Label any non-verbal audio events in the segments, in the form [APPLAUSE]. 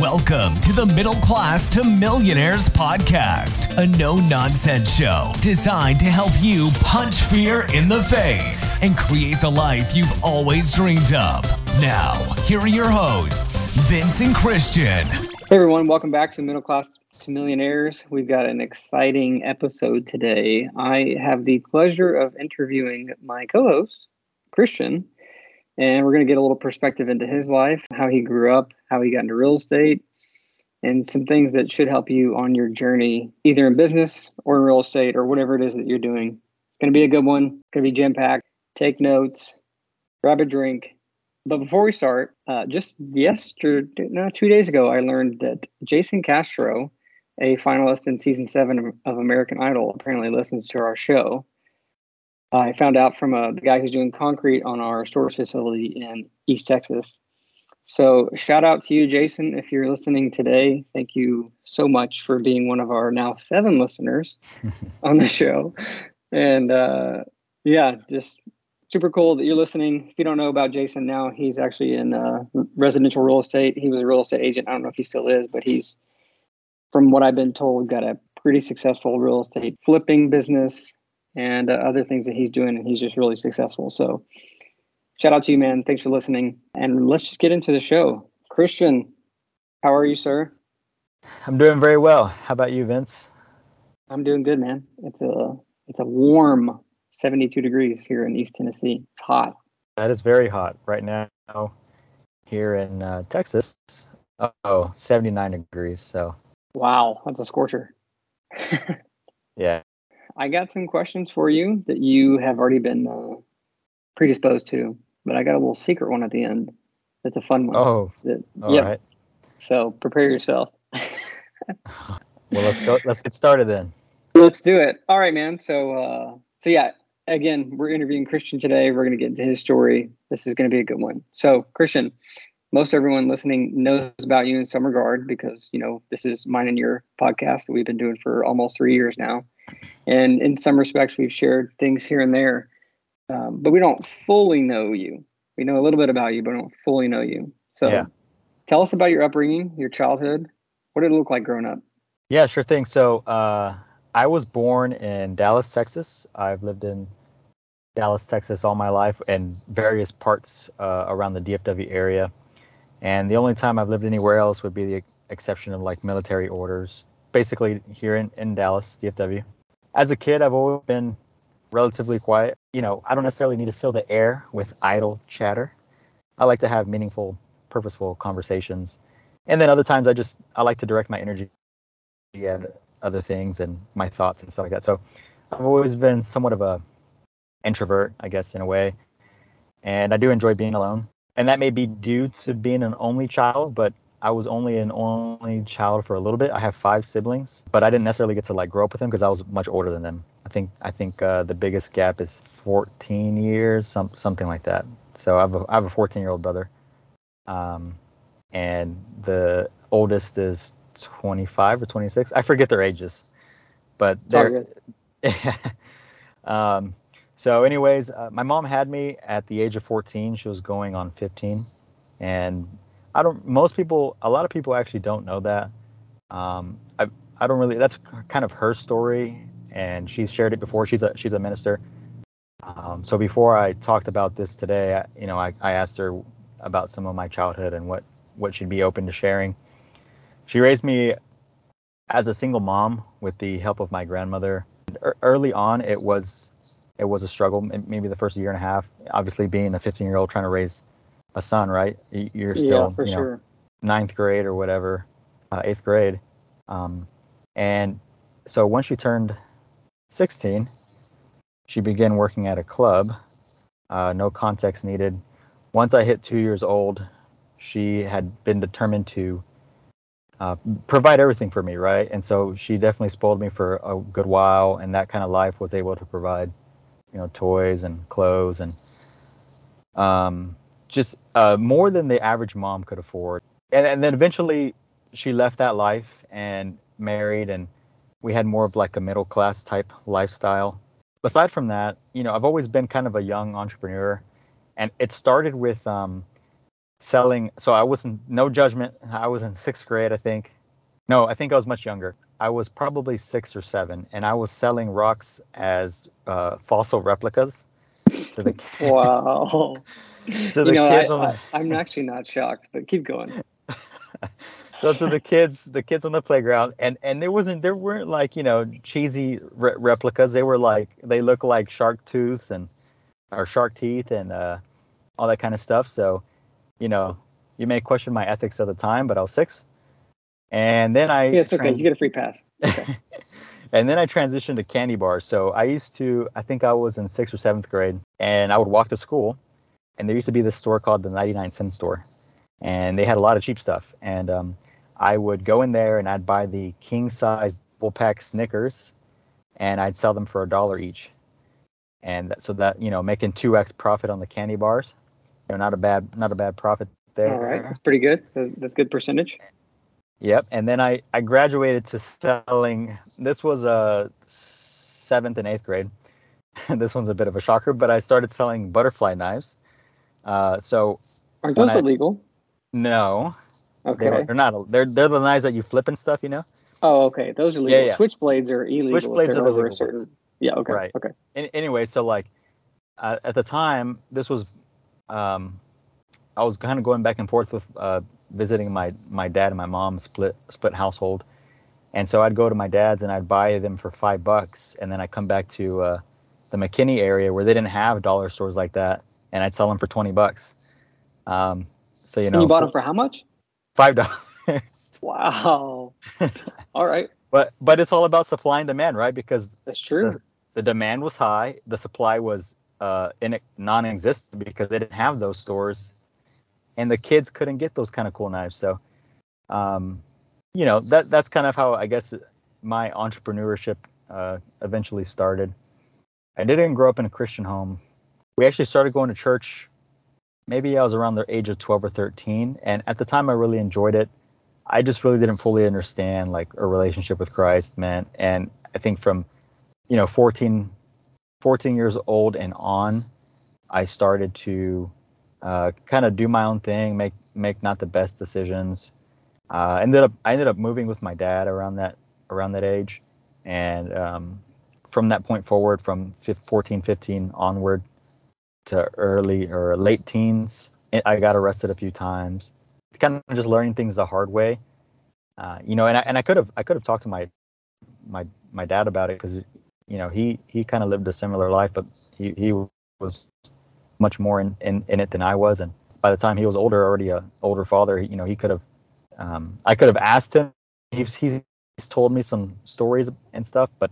Welcome to the Middle Class to Millionaires podcast, a no nonsense show designed to help you punch fear in the face and create the life you've always dreamed of. Now, here are your hosts, Vince and Christian. Hey everyone, welcome back to Middle Class to Millionaires. We've got an exciting episode today. I have the pleasure of interviewing my co host, Christian, and we're going to get a little perspective into his life, how he grew up, how he got into real estate, and some things that should help you on your journey, either in business or in real estate or whatever it is that you're doing. It's going to be a good one. It's going to be jam packed. Take notes, grab a drink. But before we start, uh, just yesterday, no, two days ago, I learned that Jason Castro, a finalist in season seven of, American Idol, apparently listens to our show. I found out from uh, the guy who's doing concrete on our storage facility in East Texas. So, shout out to you, Jason, if you're listening today. Thank you so much for being one of our now seven listeners [LAUGHS] on the show. And uh, yeah, just super cool that you're listening. If you don't know about Jason now, he's actually in uh, residential real estate. He was a real estate agent. I don't know if he still is, but he's, from what I've been told, got a pretty successful real estate flipping business and uh, other things that he's doing, and he's just really successful. So, shout out to you, man. Thanks for listening. And let's just get into the show. Christian, how are you, sir? I'm doing very well. How about you, Vince? I'm doing good, man. It's a it's a warm 72 degrees here in East Tennessee. It's hot. That is very hot right now here in uh, Texas. Oh, 79 degrees. So wow, that's a scorcher. [LAUGHS] yeah, I got some questions for you that you have already been uh, predisposed to, but I got a little secret one at the end. That's a fun one. Oh, that, all yep. right. So prepare yourself. [LAUGHS] well, let's go. Let's get started then. Let's do it. All right, man. So, uh, so yeah. Again, we're interviewing Christian today. We're going to get into his story. This is going to be a good one. So, Christian, most everyone listening knows about you in some regard because you know this is mine and your podcast that we've been doing for almost three years now and in some respects we've shared things here and there um, but we don't fully know you. We know a little bit about you but don't fully know you. So yeah. tell us about your upbringing your childhood what did it look like growing up? Yeah sure thing. So uh, i was born in dallas texas. I've lived in dallas texas all my life and various parts uh, around the dfw area. And the only time i've lived anywhere else would be the exception of like military orders basically here in, in dallas dfw as a kid, I've always been relatively quiet. You know, I don't necessarily need to fill the air with idle chatter. I like to have meaningful, purposeful conversations. And then other times I just I like to direct my energy at other things and my thoughts and stuff like that. So I've always been somewhat of a introvert, I guess, in a way. And I do enjoy being alone. And that may be due to being an only child, but I was only an only child for a little bit. I have five siblings, but I didn't necessarily get to like grow up with them because I was much older than them. I think I think uh, the biggest gap is 14 years, some something like that. So I have a, I have a 14 year old brother, um, and the oldest is 25 or 26. I forget their ages, but they're. [LAUGHS] um, so, anyways, uh, my mom had me at the age of 14. She was going on 15, and I don't. Most people, a lot of people actually don't know that. Um, I I don't really. That's kind of her story, and she's shared it before. She's a she's a minister. Um, so before I talked about this today, I, you know, I, I asked her about some of my childhood and what what she'd be open to sharing. She raised me as a single mom with the help of my grandmother. Early on, it was it was a struggle. Maybe the first year and a half. Obviously, being a 15 year old trying to raise a son, right? You're still, yeah, you know, sure. ninth grade or whatever, uh, eighth grade. Um, and so once she turned 16, she began working at a club. Uh, no context needed. Once I hit two years old, she had been determined to uh, provide everything for me, right? And so she definitely spoiled me for a good while, and that kind of life was able to provide, you know, toys and clothes and um, just uh, more than the average mom could afford. And, and then eventually she left that life and married, and we had more of like a middle class type lifestyle. Aside from that, you know, I've always been kind of a young entrepreneur, and it started with um, selling. So I wasn't no judgment. I was in sixth grade, I think. No, I think I was much younger. I was probably six or seven, and I was selling rocks as uh, fossil replicas to the [LAUGHS] wow. [LAUGHS] to the know, kids I, on the I, I'm actually not shocked, but keep going. [LAUGHS] so to the kids the kids on the playground and and there wasn't there weren't like you know cheesy re- replicas they were like they look like shark tooths and or shark teeth and uh all that kind of stuff so you know you may question my ethics at the time but i was six and then i Yeah, it's okay. You get a free pass. [LAUGHS] Okay. and then I transitioned to candy bars. So I used to, I think I was in sixth or seventh grade, and I would walk to school, and there used to be this store called the 99 cent store, and they had a lot of cheap stuff. And um, I would go in there and I'd buy the king size double pack Snickers, and I'd sell them for a dollar each. And that, so that you know, making two x profit on the candy bars, you know, not a bad, not a bad profit there. All right, that's pretty good. That's, that's good percentage. Yep. And then I, I graduated to selling. This was a seventh and eighth grade. [LAUGHS] this one's a bit of a shocker, but I started selling butterfly knives. Uh, so Aren't those I- illegal? no, Okay. they're, they're not. They're they're the knives that you flip and stuff. You know. Oh, okay. Those are legal. yeah. yeah. Switchblades are illegal. Switchblades are illegal certain- Yeah. Okay. Right. Okay. Any, anyway, so like uh, at the time, this was um, I was kind of going back and forth with uh, visiting my my dad and my mom split split household, and so I'd go to my dad's and I'd buy them for five bucks, and then I'd come back to uh, the McKinney area where they didn't have dollar stores like that, and I'd sell them for twenty bucks. Um, so you know, and you bought them for how much? five dollars. [LAUGHS] Wow. All right. but but it's all about supply and demand, right? Because That's true. The- the demand was high, the supply was uh, in non-existent because they didn't have those stores, and the kids couldn't get those kind of cool knives. So, um, you know, that that's kind of how I guess my entrepreneurship uh, eventually started. I didn't grow up in a Christian home. We actually started going to church. Maybe I was around the age of 12 or 13, and at the time I really enjoyed it. I just really didn't fully understand like a relationship with Christ meant, and I think from you know 14 14 years old and on i started to uh, kind of do my own thing make make not the best decisions uh, ended up i ended up moving with my dad around that around that age and um, from that point forward from 15, 14 15 onward to early or late teens i got arrested a few times kind of just learning things the hard way. Uh, you know and I, and I could have i could have talked to my my my dad about it because you know he he kind of lived a similar life but he he was much more in, in in it than i was. And by the time he was older already a older father you know he could have um i could have asked him. He's he's told me some stories and stuff but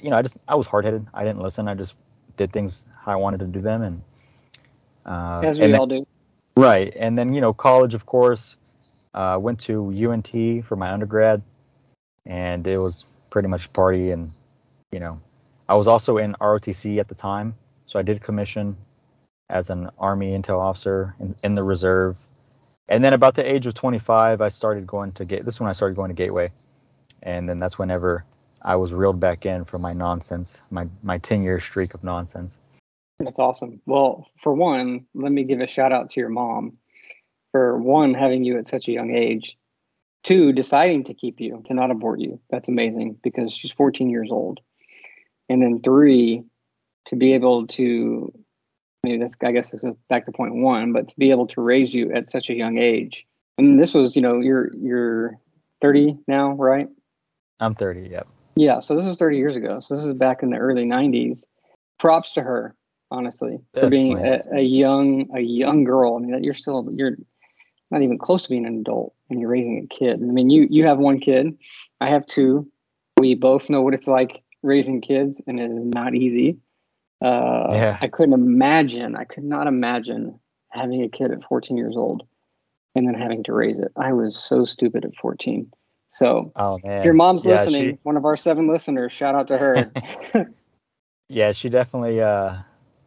you know i just i was hard-headed. I didn't listen. I just did things how i wanted to do them and uh As we and then- all do. Right, and then you know college, of course. Uh, went to UNT for my undergrad, and it was pretty much party. And you know, I was also in ROTC at the time, so I did commission as an Army intel officer in, in the reserve. And then about the age of 25, I started going to gate. This is when I started going to Gateway, and then that's whenever I was reeled back in for my nonsense, my my 10 year streak of nonsense. That's awesome. Well, for one, let me give a shout out to your mom for one, having you at such a young age, two, deciding to keep you, to not abort you. That's amazing because she's 14 years old. And then three, to be able to, I mean, that's, I guess, this is back to point one, but to be able to raise you at such a young age. And this was, you know, you're, you're 30 now, right? I'm 30. Yep. Yeah. Yeah, so this was 30 years ago. So this is back in the early 90s. Props to her honestly, for being a, a young a young girl. I mean, you're still you're not even close to being an adult, and you're raising a kid. I mean, you you have one kid, I have two. We both know what it's like raising kids, and it is not easy. Uh, Yeah. I couldn't imagine. I could not imagine having a kid at 14 years old, and then having to raise it. I was so stupid at 14. So. Oh. If your mom's Yeah, listening, she- one of our seven listeners, shout out to her. [LAUGHS] yeah she definitely uh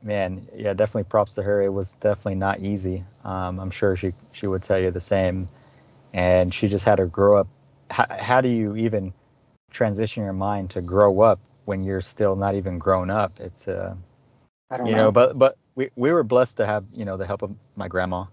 man yeah definitely props to her it was definitely not easy um i'm sure she she would tell you the same and she just had to grow up how, how do you even transition your mind to grow up when you're still not even grown up it's uh I don't you know. know but but we, we were blessed to have you know the help of my grandma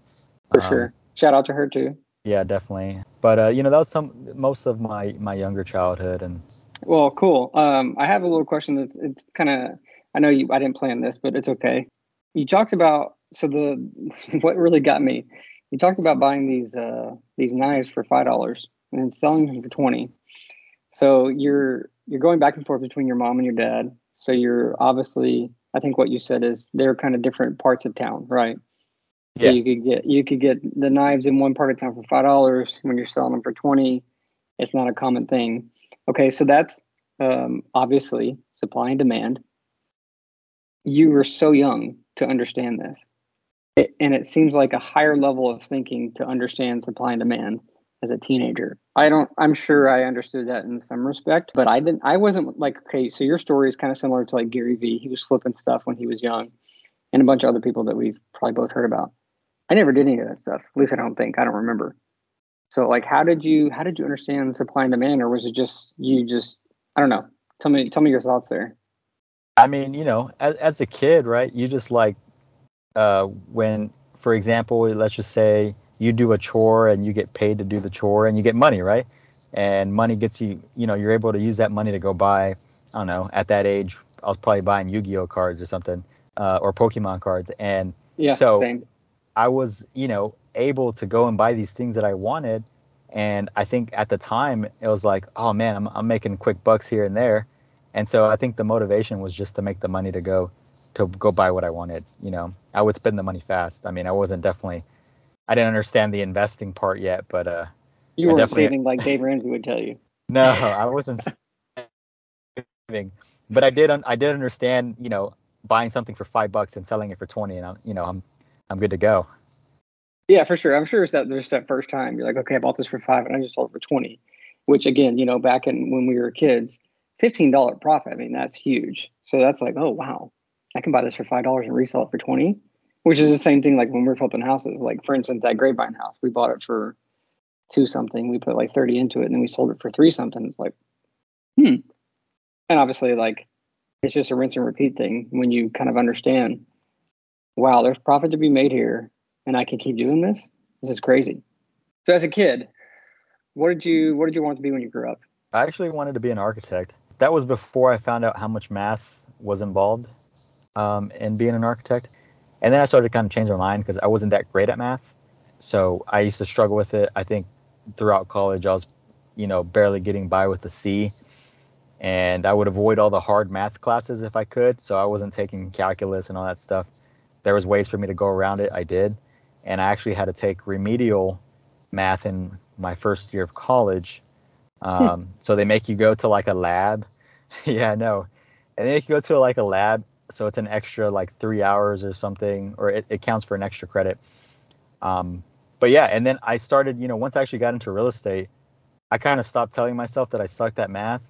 For um, sure. Shout out to her too. Yeah, definitely. But uh, you know, that was some most of my my younger childhood and. Well, cool. Um, I have a little question that's it's kind of I know you I didn't plan this, but it's okay. You talked about so the [LAUGHS] what really got me. You talked about buying these uh, these knives for five dollars and selling them for twenty. So you're you're going back and forth between your mom and your dad. So you're obviously I think what you said is they're kind of different parts of town, right? So yeah. you could get you could get the knives in one part of town for five dollars when you're selling them for twenty. It's not a common thing. Okay, so that's um, obviously supply and demand. You were so young to understand this, it, and it seems like a higher level of thinking to understand supply and demand as a teenager. I don't. I'm sure I understood that in some respect, but I didn't. I wasn't like okay. So your story is kind of similar to like Gary Vee. He was flipping stuff when he was young, and a bunch of other people that we've probably both heard about. I never did any of that stuff. At least I don't think. I don't remember. So like, how did you how did you understand supply and demand, or was it just you just I don't know. Tell me tell me your thoughts there. I mean, you know, as as a kid, right? You just like uh, when, for example, let's just say you do a chore and you get paid to do the chore and you get money, right? And money gets you, you know, you're able to use that money to go buy. I don't know. At that age, I was probably buying Yu-Gi-Oh cards or something, uh, or Pokemon cards, and yeah, so same. I was, you know, able to go and buy these things that I wanted. And I think at the time it was like, oh man, I'm, I'm making quick bucks here and there. And so I think the motivation was just to make the money to go to go buy what I wanted. You know, I would spend the money fast. I mean, I wasn't definitely, I didn't understand the investing part yet, but uh, you weren't saving like Dave Ramsey would tell you. [LAUGHS] No, I wasn't saving, but I did. I did understand. You know, buying something for five bucks and selling it for twenty, and I'm, you know, I'm I'm good to go. Yeah, for sure. I'm sure it's that there's that first time you're like, okay, I bought this for five and I just sold it for 20, which again, you know, back in when we were kids, $15 profit. I mean, that's huge. So that's like, oh, wow, I can buy this for $5 and resell it for 20, which is the same thing like when we are flipping houses. Like, for instance, that Grapevine house, we bought it for two something. We put like 30 into it and then we sold it for three something. It's like, hmm. And obviously, like, it's just a rinse and repeat thing when you kind of understand wow, there's profit to be made here, and I can keep doing this. This is crazy. So, as a kid, what did you what did you want to be when you grew up? I actually wanted to be an architect. That was before I found out how much math was involved um, in being an architect. And then I started to kind of change my mind because I wasn't that great at math. So I used to struggle with it. I think throughout college, I was, you know, barely getting by with a C. And I would avoid all the hard math classes if I could. So I wasn't taking calculus and all that stuff there was ways for me to go around it. I did, and I actually had to take remedial math in my first year of college. Hmm. Um, so they make you go to like a lab. [LAUGHS] yeah, no, and they make you go to like a lab. So it's an extra like three hours or something, or it, it counts for an extra credit. Um, but yeah, and then I started, you know, once I actually got into real estate, I kind of stopped telling myself that I sucked at math.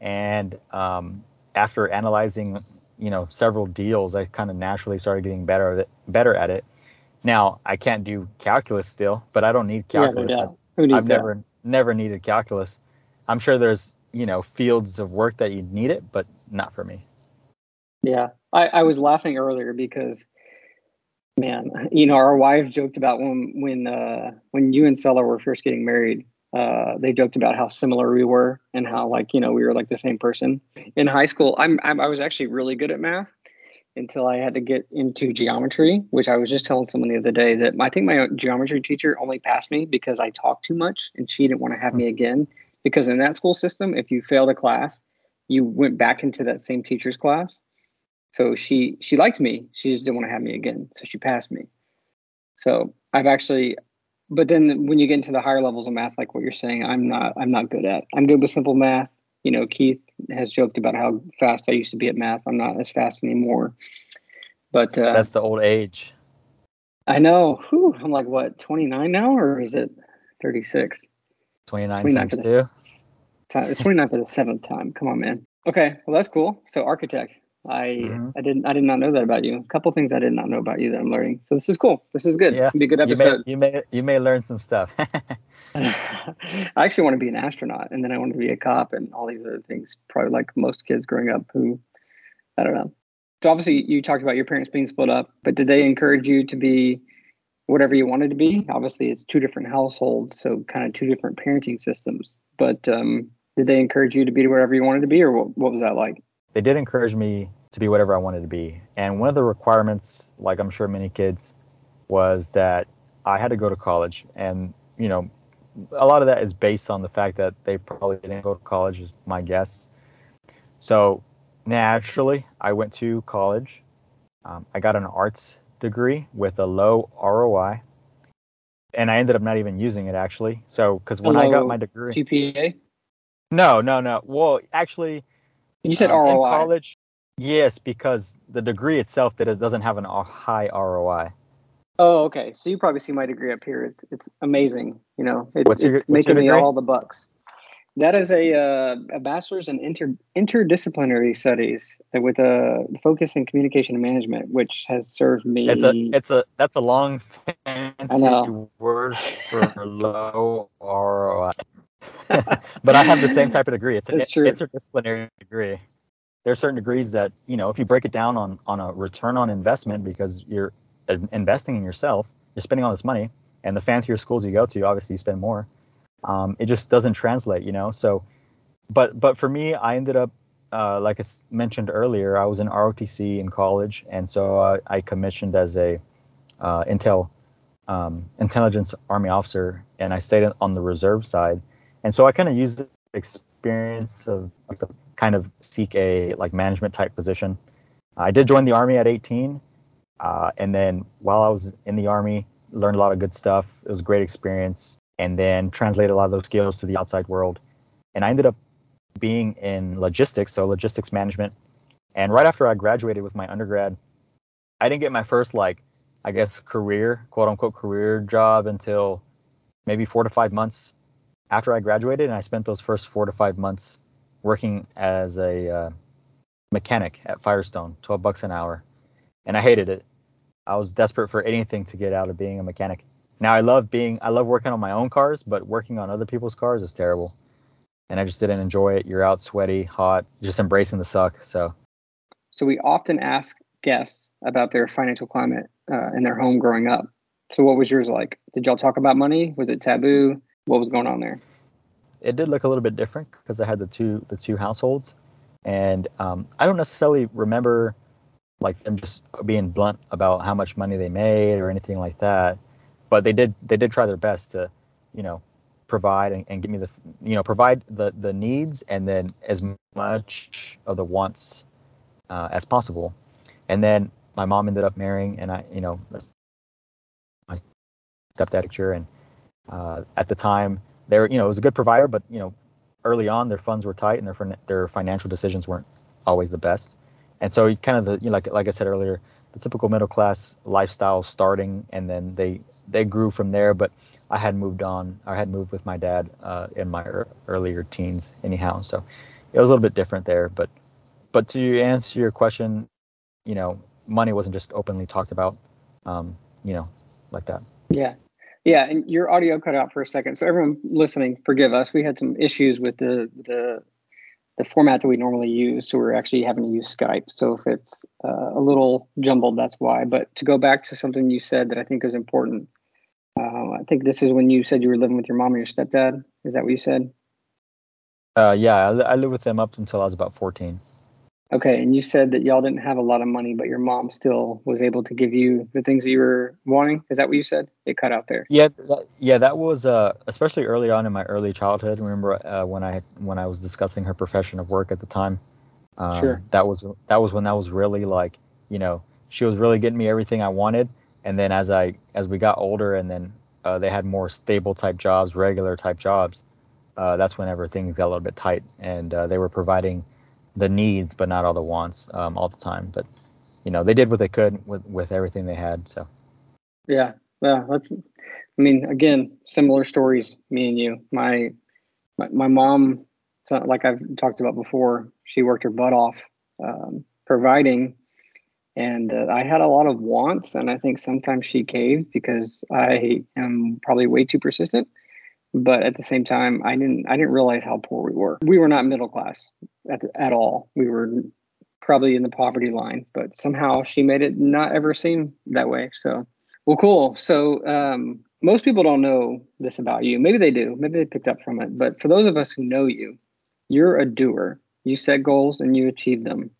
And um, after analyzing you know several deals, I kind of naturally started getting better at it. Better at it. Now I can't do calculus still, but I don't need calculus. Yeah, Who needs I've that? never never needed calculus. I'm sure there's you know fields of work that you need it, but not for me. Yeah, I, I was laughing earlier because, man, you know, our wives joked about when when uh, when you and Stella were first getting married uh, they joked about how similar we were and how like you know we were like the same person. In high school I'm, I'm i was actually really good at math until i had to get into geometry which i was just telling someone the other day that i think my geometry teacher only passed me because i talked too much and she didn't want to have me again. Because in that school system if you failed a class you went back into that same teacher's class. So she she liked me she just didn't want to have me again so she passed me. So i've actually but then when you get into the higher levels of math, like what you're saying, I'm not I'm not good at. I'm good with simple math. You know, Keith has joked about how fast I used to be at math. I'm not as fast anymore. But uh, that's the old age. I know. Whew, I'm like what 29 now, or is it 36? 29, 29 times two. It's 29 for the seventh time. Come on, man. Okay, well that's cool. So architect. I mm-hmm. I didn't I did not know that about you. A couple things I did not know about you that I'm learning. So this is cool. This is good. Yeah. It's gonna be a good episode. You may you may, you may learn some stuff. [LAUGHS] [LAUGHS] I actually want to be an astronaut and then I want to be a cop and all these other things. Probably like most kids growing up who I don't know. So obviously you talked about your parents being split up, but did they encourage you to be whatever you wanted to be. Obviously, it's two different households, so kind of two different parenting systems. But um, did they encourage you to be whatever you wanted to be, or what, what was that like? They did encourage me to be whatever I wanted to be. And one of the requirements, like I'm sure many kids, was that I had to go to college. And, you know, a lot of that is based on the fact that they probably didn't go to college, is my guess. So naturally, I went to college. Um, I got an arts degree with a low ROI. And I ended up not even using it actually. So, because when I got my degree, GPA? No, no, no. Well, actually, you said um, ROI. In college, yes, because the degree itself that is, doesn't have an a high ROI. Oh, okay. So you probably see my degree up here. It's it's amazing. You know, it, your, it's making me all the bucks. That is a uh, a bachelor's in inter interdisciplinary studies with a focus in communication and management, which has served me. It's a it's a that's a long fancy word for low ROI. [LAUGHS] but I have the same type of degree. It's an interdisciplinary degree. There are certain degrees that you know if you break it down on on a return on investment because you're investing in yourself, you're spending all this money, and the fancier schools you go to, obviously you spend more. Um, it just doesn't translate, you know. So, but but for me, I ended up uh, like I mentioned earlier, I was in ROTC in college, and so uh, I commissioned as a uh, intel um, intelligence army officer, and I stayed on the reserve side, and so I kind of used the experience of like, to kind of seek a like management type position. I did join the army at 18, uh, and then while I was in the army, learned a lot of good stuff. It was a great experience and then translated a lot of those skills to the outside world. And I ended up being in logistics, so logistics management. And right after I graduated with my undergrad, I didn't get my first like I guess career, quote unquote career job until maybe 4 to 5 months after I graduated and I spent those first 4 to 5 months working as a uh, mechanic at Firestone, 12 bucks an hour. And I hated it. I was desperate for anything to get out of being a mechanic. Now I love being I love working on my own cars, but working on other people's cars is terrible. And I just didn't enjoy it. You're out sweaty, hot, just embracing the suck. So So we often ask guests about their financial climate uh, in their home growing up. So what was yours like? Did y'all talk about money? Was it taboo? What was going on there? It did look a little bit different because I had the two the two households, and um, I don't necessarily remember like them just being blunt about how much money they made or anything like that. But they did they did try their best to you know provide and, and give me the you know provide the the needs and then as much of the wants uh, as possible. And then my mom ended up marrying and i you know my stepdad and uh, at the time they were you know it was a good provider but you know early on their funds were tight and their their financial decisions weren't always the best. And so kind of the you know like like i said earlier the typical middle class lifestyle starting and then they they grew from there but i had moved on i had moved with my dad uh, in my er- earlier teens anyhow. So it was a little bit different there but but to answer your question you know money wasn't just openly talked about um, you know like that. Yeah yeah and your audio cut out for a second so everyone listening forgive us we had some issues with the the the format that we normally use. So we're actually having to use Skype. So if it's uh, a little jumbled, that's why. But to go back to something you said that I think is important, uh, I think this is when you said you were living with your mom and your stepdad. Is that what you said? Uh, yeah, I, I lived with them up until I was about 14. Okay, and you said that y'all didn't have a lot of money, but your mom still was able to give you the things that you were wanting. Is that what you said? It cut out there. Yeah, that, yeah, that was uh, especially early on in my early childhood. Remember uh, when I when I was discussing her profession of work at the time? Um, sure. That was that was when that was really like you know she was really getting me everything I wanted, and then as I as we got older, and then uh, they had more stable type jobs, regular type jobs. Uh, that's whenever things got a little bit tight, and uh, they were providing the needs, but not all the wants um, all the time. But you know, they did what they could with with everything they had. So yeah, yeah, that's. I mean, again, similar stories. Me and you. My my, my mom, like I've talked about before, she worked her butt off um, providing, and uh, I had a lot of wants, and I think sometimes she caved because I am probably way too persistent but at the same time i didn't i didn't realize how poor we were we were not middle class at, at all we were probably in the poverty line but somehow she made it not ever seem that way so Well, cool. So um, most people don't know this about you. Maybe they do. Maybe they picked up from it. But for those of us who know you, you're a doer. You set goals and you achieve them.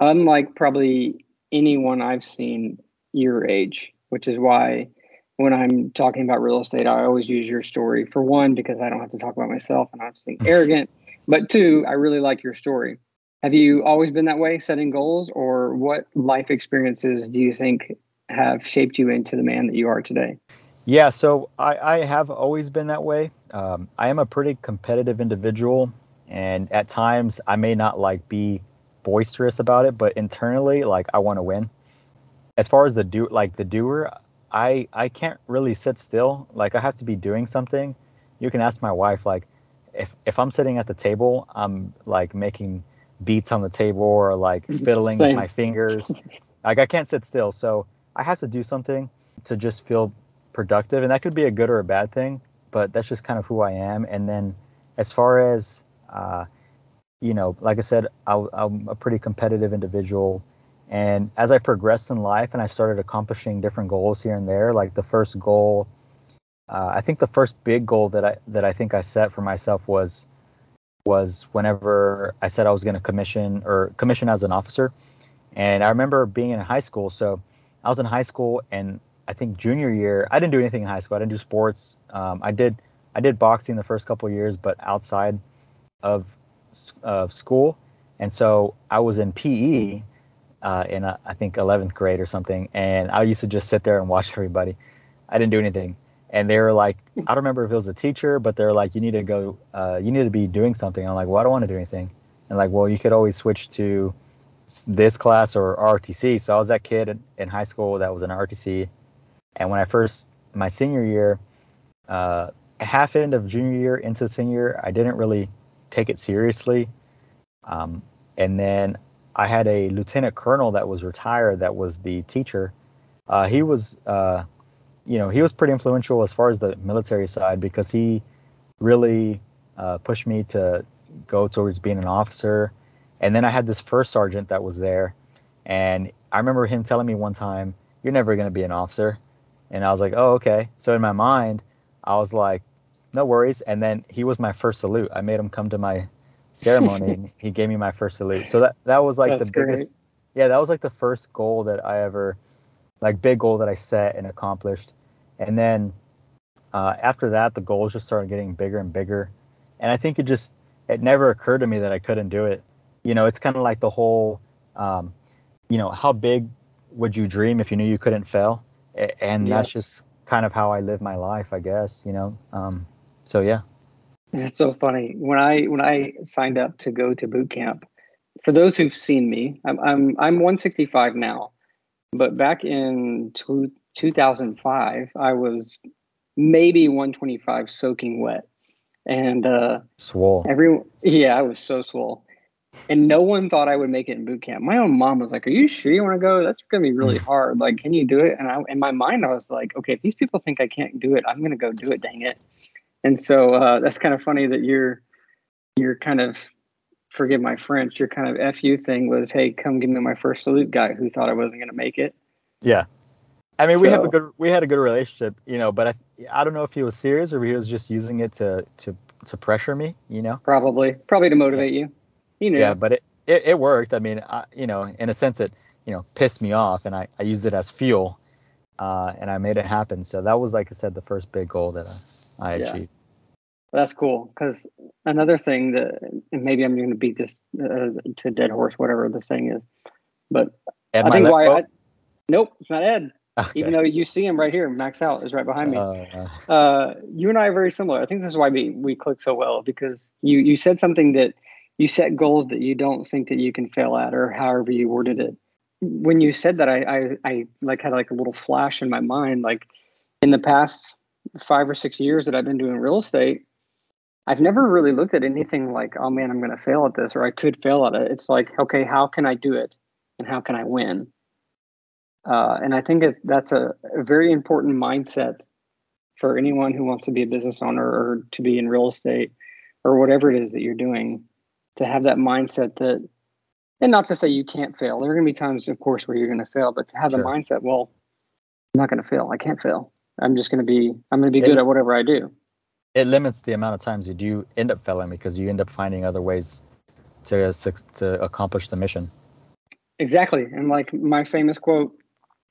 Unlike probably anyone I've seen your age, which is why when I'm talking about real estate, I always use your story for one, because I don't have to talk about myself and I'm just being [LAUGHS] arrogant. But two, I really like your story. Have you always been that way, setting goals, or what life experiences do you think have shaped you into the man that you are today? Yeah, so I, I have always been that way. Um, I am a pretty competitive individual, and at times I may not like be boisterous about it, but internally, like I want to win. As far as the do, like the doer, I I can't really sit still. Like I have to be doing something. You can ask my wife. Like if if I'm sitting at the table, I'm like making beats on the table or like fiddling Same. with my fingers. [LAUGHS] like I can't sit still. So I have to do something to just feel productive, and that could be a good or a bad thing. But that's just kind of who I am. And then as far as uh, you know, like I said, I, I'm a pretty competitive individual. And as I progressed in life and I started accomplishing different goals here and there, like the first goal, uh, I think the first big goal that I that I think I set for myself was was whenever I said I was going to commission or commission as an officer. And I remember being in high school. So I was in high school, and I think junior year, I didn't do anything in high school. I didn't do sports. Um, I did I did boxing the first couple years, but outside of of school, and so I was in PE uh, in uh, I think 11th grade or something, and I used to just sit there and watch [LAUGHS] everybody. I didn't do anything, and they were like, I don't remember if it was a teacher, but they're like, you need to go, uh, you need to be doing something. I'm like, well, I don't want to do anything, and like, well, you could always switch to this class or RTC. So I was that kid in, high school that was in RTC. and when I first my senior year, uh, half end of junior year into senior year, I didn't really take it seriously. Um, and then I had a lieutenant colonel that was retired that was the teacher. Uh, he was, uh, you know, he was pretty influential as far as the military side because he really uh, pushed me to go towards being an officer. And then I had this first sergeant that was there, and I remember him telling me one time, "You're never going to be an officer," and I was like, "Oh, okay." So in my mind, I was like, no worries. And then he was my first salute. I made him come to my ceremony and [LAUGHS] he gave me my first salute. So that that was like That's the biggest great. yeah, that was like the first goal that I ever like big goal that I set and accomplished. And then uh, after that the goals just started getting bigger and bigger. And I think it just it never occurred to me that I couldn't do it. You know, it's kind of like the whole um, you know, how big would you dream if you knew you couldn't fail? And yes. that's just kind of how I live my life, I guess, you know. Um, so yeah. It's so funny when I when I signed up to go to boot camp. For those who've seen me, I'm I'm I'm 165 now, but back in two, 2005, I was maybe 125 soaking wet, and uh, swole. Every yeah, I was so swole, and no one thought I would make it in boot camp. My own mom was like, "Are you sure you want to go? That's gonna be really [LAUGHS] hard. Like, can you do it?" And I, in my mind, I was like, "Okay, if these people think I can't do it, I'm gonna go do it. Dang it!" and so uh, that's kind of funny that you're you're kind of forgive my French, your kind of fu thing was, hey, come give me my first salute guy who thought I wasn't going to make it. Yeah, I mean, so, we have a good we had a good relationship, you know, but I I don't know if he was serious or he was just using it to to to pressure me, you know. Probably, probably to motivate you. You know. Yeah, but it, it, it worked. I mean, I, you know, in a sense, it you know pissed me off, and I, I used it as fuel, uh, and I made it happen. So that was, like I said, the first big goal that I, I yeah. achieved. That's cool because another thing that and maybe I'm going to beat this uh, to dead horse, whatever the thing is, but Ed I think why I, nope, it's not Ed. Okay. Even though you see him right here, Max Out is right behind me. Uh, uh, you and I are very similar. I think this is why we we click so well because you you said something that you set goals that you don't think that you can fail at, or however you worded it. When you said that, I I, I like had like a little flash in my mind, like in the past five or six years that I've been doing real estate I've never really looked at anything like, oh man, I'm going to fail at this or I could fail at it. It's like, okay, how can I do it and how can I win? Uh, and I think that's a, a, very important mindset for anyone who wants to be a business owner or to be in real estate or whatever it is that you're doing to have that mindset that, and not to say you can't fail. There are going to be times, of course, where you're going to fail, but to have sure. the mindset, well, I'm not going to fail. I can't fail. I'm just going to be I'm going to be It- good at whatever I do. It limits the amount of times you do end up failing because you end up finding other ways to to accomplish the mission. Exactly. And like my famous quote,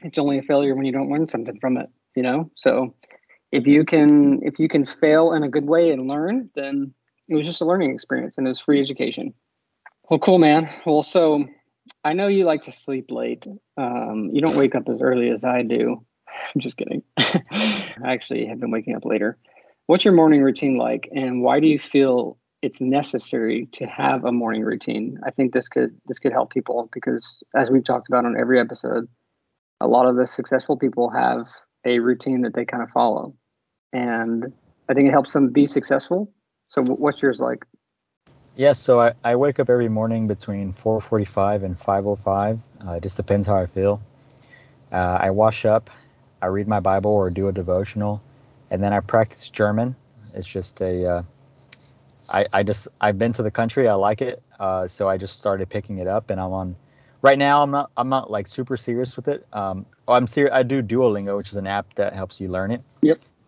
it's only a failure when you don't learn something from it, you know? So if you can if you can fail in a good way and learn, then it was just a learning experience and it was free education. Well, cool, man. Well, so I know you like to sleep late. Um, you don't wake up as early as I do. [LAUGHS] I'm just kidding. [LAUGHS] I actually have been waking up later. What's your morning routine like, and why do you feel it's necessary to have a morning routine? I think this could this could help people because, as we've talked about on every episode, a lot of the successful people have a routine that they kind of follow, and I think it helps them be successful. So, what's yours like? Yeah, so I, I wake up every morning between 4:45 and 5:05. Uh, it just depends how I feel. Uh, I wash up, I read my Bible or do a devotional, and then I practice German. It's just a uh, I, I just I've been to the country. I like it, uh, so I just started picking it up, and I'm on. Right now, I'm not I'm not like super serious with it. Um, oh, I'm serious. I do Duolingo, which is an app that helps you learn it.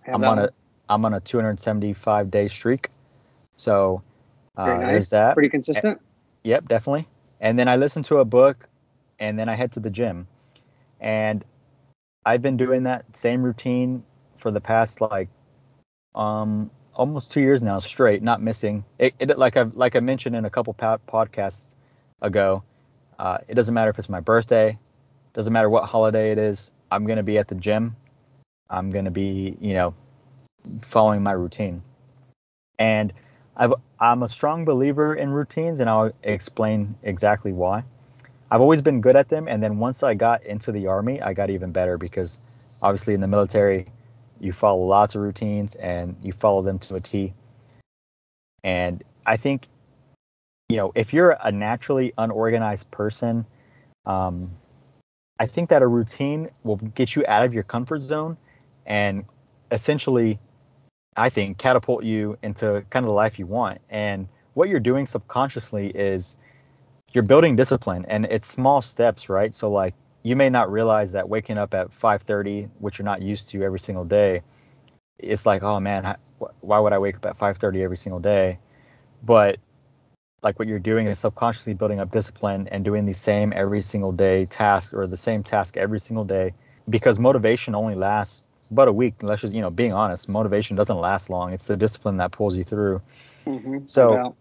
Have I'm on one? a I'm on a 275 day streak, so uh, Very nice. there's that. Pretty consistent. Yep, definitely. And then I listen to a book, and then I head to the gym, and I've been doing that same routine for the past like um almost two years now straight, not missing. It, it like I like I mentioned in a couple podcasts ago. Uh, it doesn't matter if it's my birthday, doesn't matter what holiday it is. I'm gonna be at the gym. I'm gonna be you know following my routine, and I've, I'm a strong believer in routines, and I'll explain exactly why. I've always been good at them, and then once I got into the army, I got even better because obviously in the military, you follow lots of routines and you follow them to a T. And I think, you know, if you're a naturally unorganized person, um, I think that a routine will get you out of your comfort zone and essentially I think, catapult you into kind of the life you want. And what you're doing subconsciously is you're building discipline, and it's small steps, right? So like you may not realize that waking up at 5:30, which you're not used to every single day, it's like, oh man, why would I wake up at 5:30 every single day? But like what you're doing is subconsciously building up discipline and doing the same every single day task or the same task every single day because motivation only lasts but a week. Let's just, you know, being honest, motivation doesn't last long. It's the discipline that pulls you through. Mhm, So- doubt.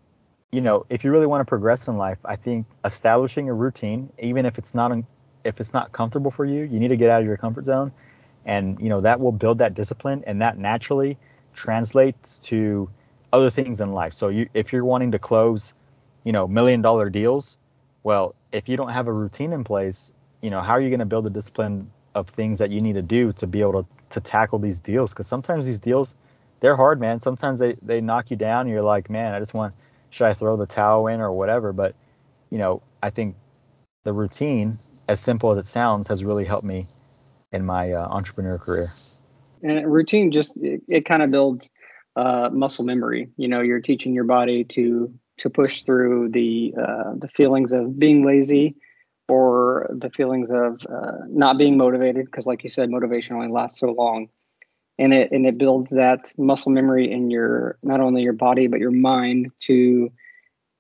You know, if you really want to progress in life, I think establishing a routine, even if it's not if it's not comfortable for you, you need to get out of your comfort zone, and you know that will build that discipline, and that naturally translates to other things in life. So you, if you're wanting to close, you know, million dollar deals, well, if you don't have a routine in place, you know, how are you going to build the discipline of things that you need to do to be able to to tackle these deals? Because sometimes these deals, they're hard, man. Sometimes they they knock you down. And you're like, man, I just want should I throw the towel in or whatever? But you know, I think the routine, as simple as it sounds, has really helped me in my uh, entrepreneur career. and routine just it, it kind of builds uh, muscle memory you know you're teaching your body to to push through the uh, the feelings of being lazy or the feelings of uh, not being motivated because like you said motivation only lasts so long. And it and it builds that muscle memory in your not only your body but your mind to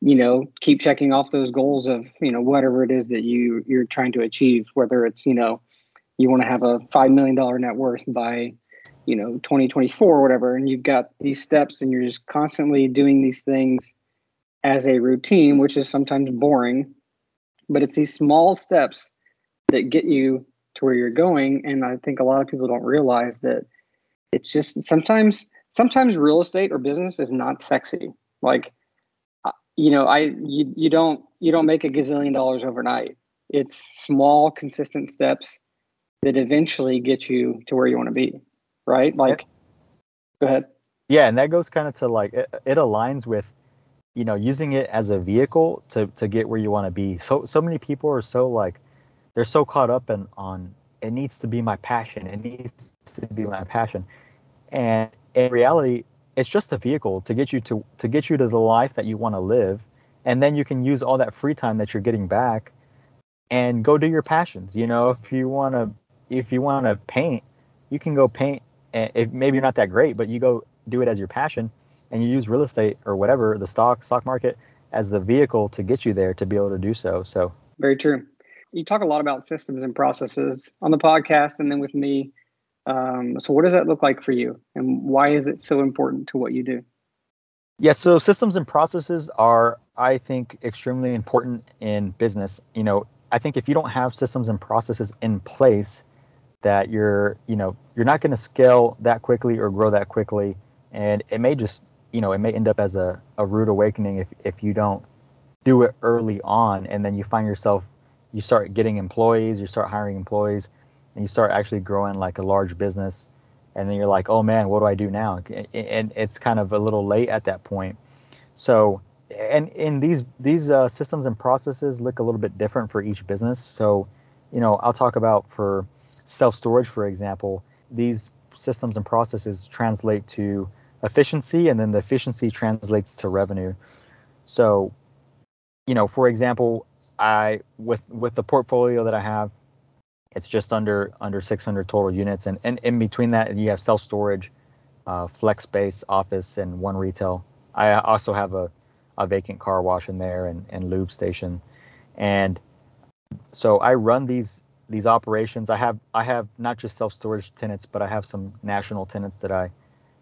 you know keep checking off those goals of you know whatever it is that you you're trying to achieve whether it's you know you want to have a five million dollar net worth by you know 2024 or whatever and you've got these steps and you're just constantly doing these things as a routine which is sometimes boring but it's these small steps that get you to where you're going. And i think a lot of people don't realize that it's just sometimes sometimes real estate or business is not sexy. Like uh, you know i you, you don't you don't make a gazillion dollars overnight. It's small consistent steps that eventually get you to where you want to be right? Like go ahead. Yeah, and that goes kind of to like it, it aligns with, you know, using it as a vehicle to to get where you want to be. So so many people are so like, they're so caught up in on it needs to be my passion. It needs to be my passion, and in reality, it's just a vehicle to get you to to get you to the life that you want to live, and then you can use all that free time that you're getting back, and go do your passions. You know, if you want to if you want to paint, you can go paint. And if maybe you're not that great, but you go do it as your passion, and you use real estate or whatever the stock stock market as the vehicle to get you there to be able to do so. So very true. You talk a lot about systems and processes on the podcast, and then with me. Um, so, what does that look like for you, and why is it so important to what you do? Yeah, so systems and processes are, I think, extremely important in business. You know, I think if you don't have systems and processes in place, that you're, you know, you're not going to scale that quickly or grow that quickly, and it may just, you know, it may end up as a, a rude awakening if if you don't do it early on, and then you find yourself, you start getting employees, you start hiring employees, and you start actually growing like a large business and then you're like, oh man, what do I do now? And it's kind of a little late at that point. So, and in these these uh, systems and processes look a little bit different for each business. So, you know, I'll talk about for self storage, for example, these systems and processes translate to efficiency, and then the efficiency translates to revenue. So, you know, for example, I with with the portfolio that I have, it's just under under 600 total units, and, and in between that, you have self storage, uh, flex space, office, and one retail. I also have a, a vacant car wash in there and, and lube station, and so I run these these operations. I have I have not just self storage tenants, but I have some national tenants that I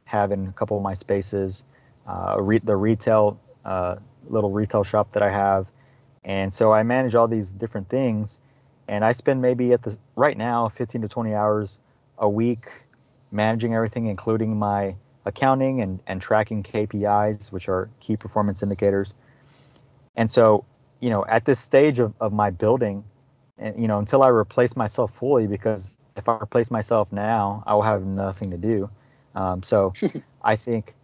have in a couple of my spaces. Uh, re- the retail uh, little retail shop that I have, and so I manage all these different things and I spend maybe at the right now 15 to 20 hours a week managing everything, including my accounting and, and tracking KPIs, which are key performance indicators. And so, you know, at this stage of, of my building, and you know, until I replace myself fully, because if I replace myself now, I will have nothing to do. Um, so [LAUGHS] I think,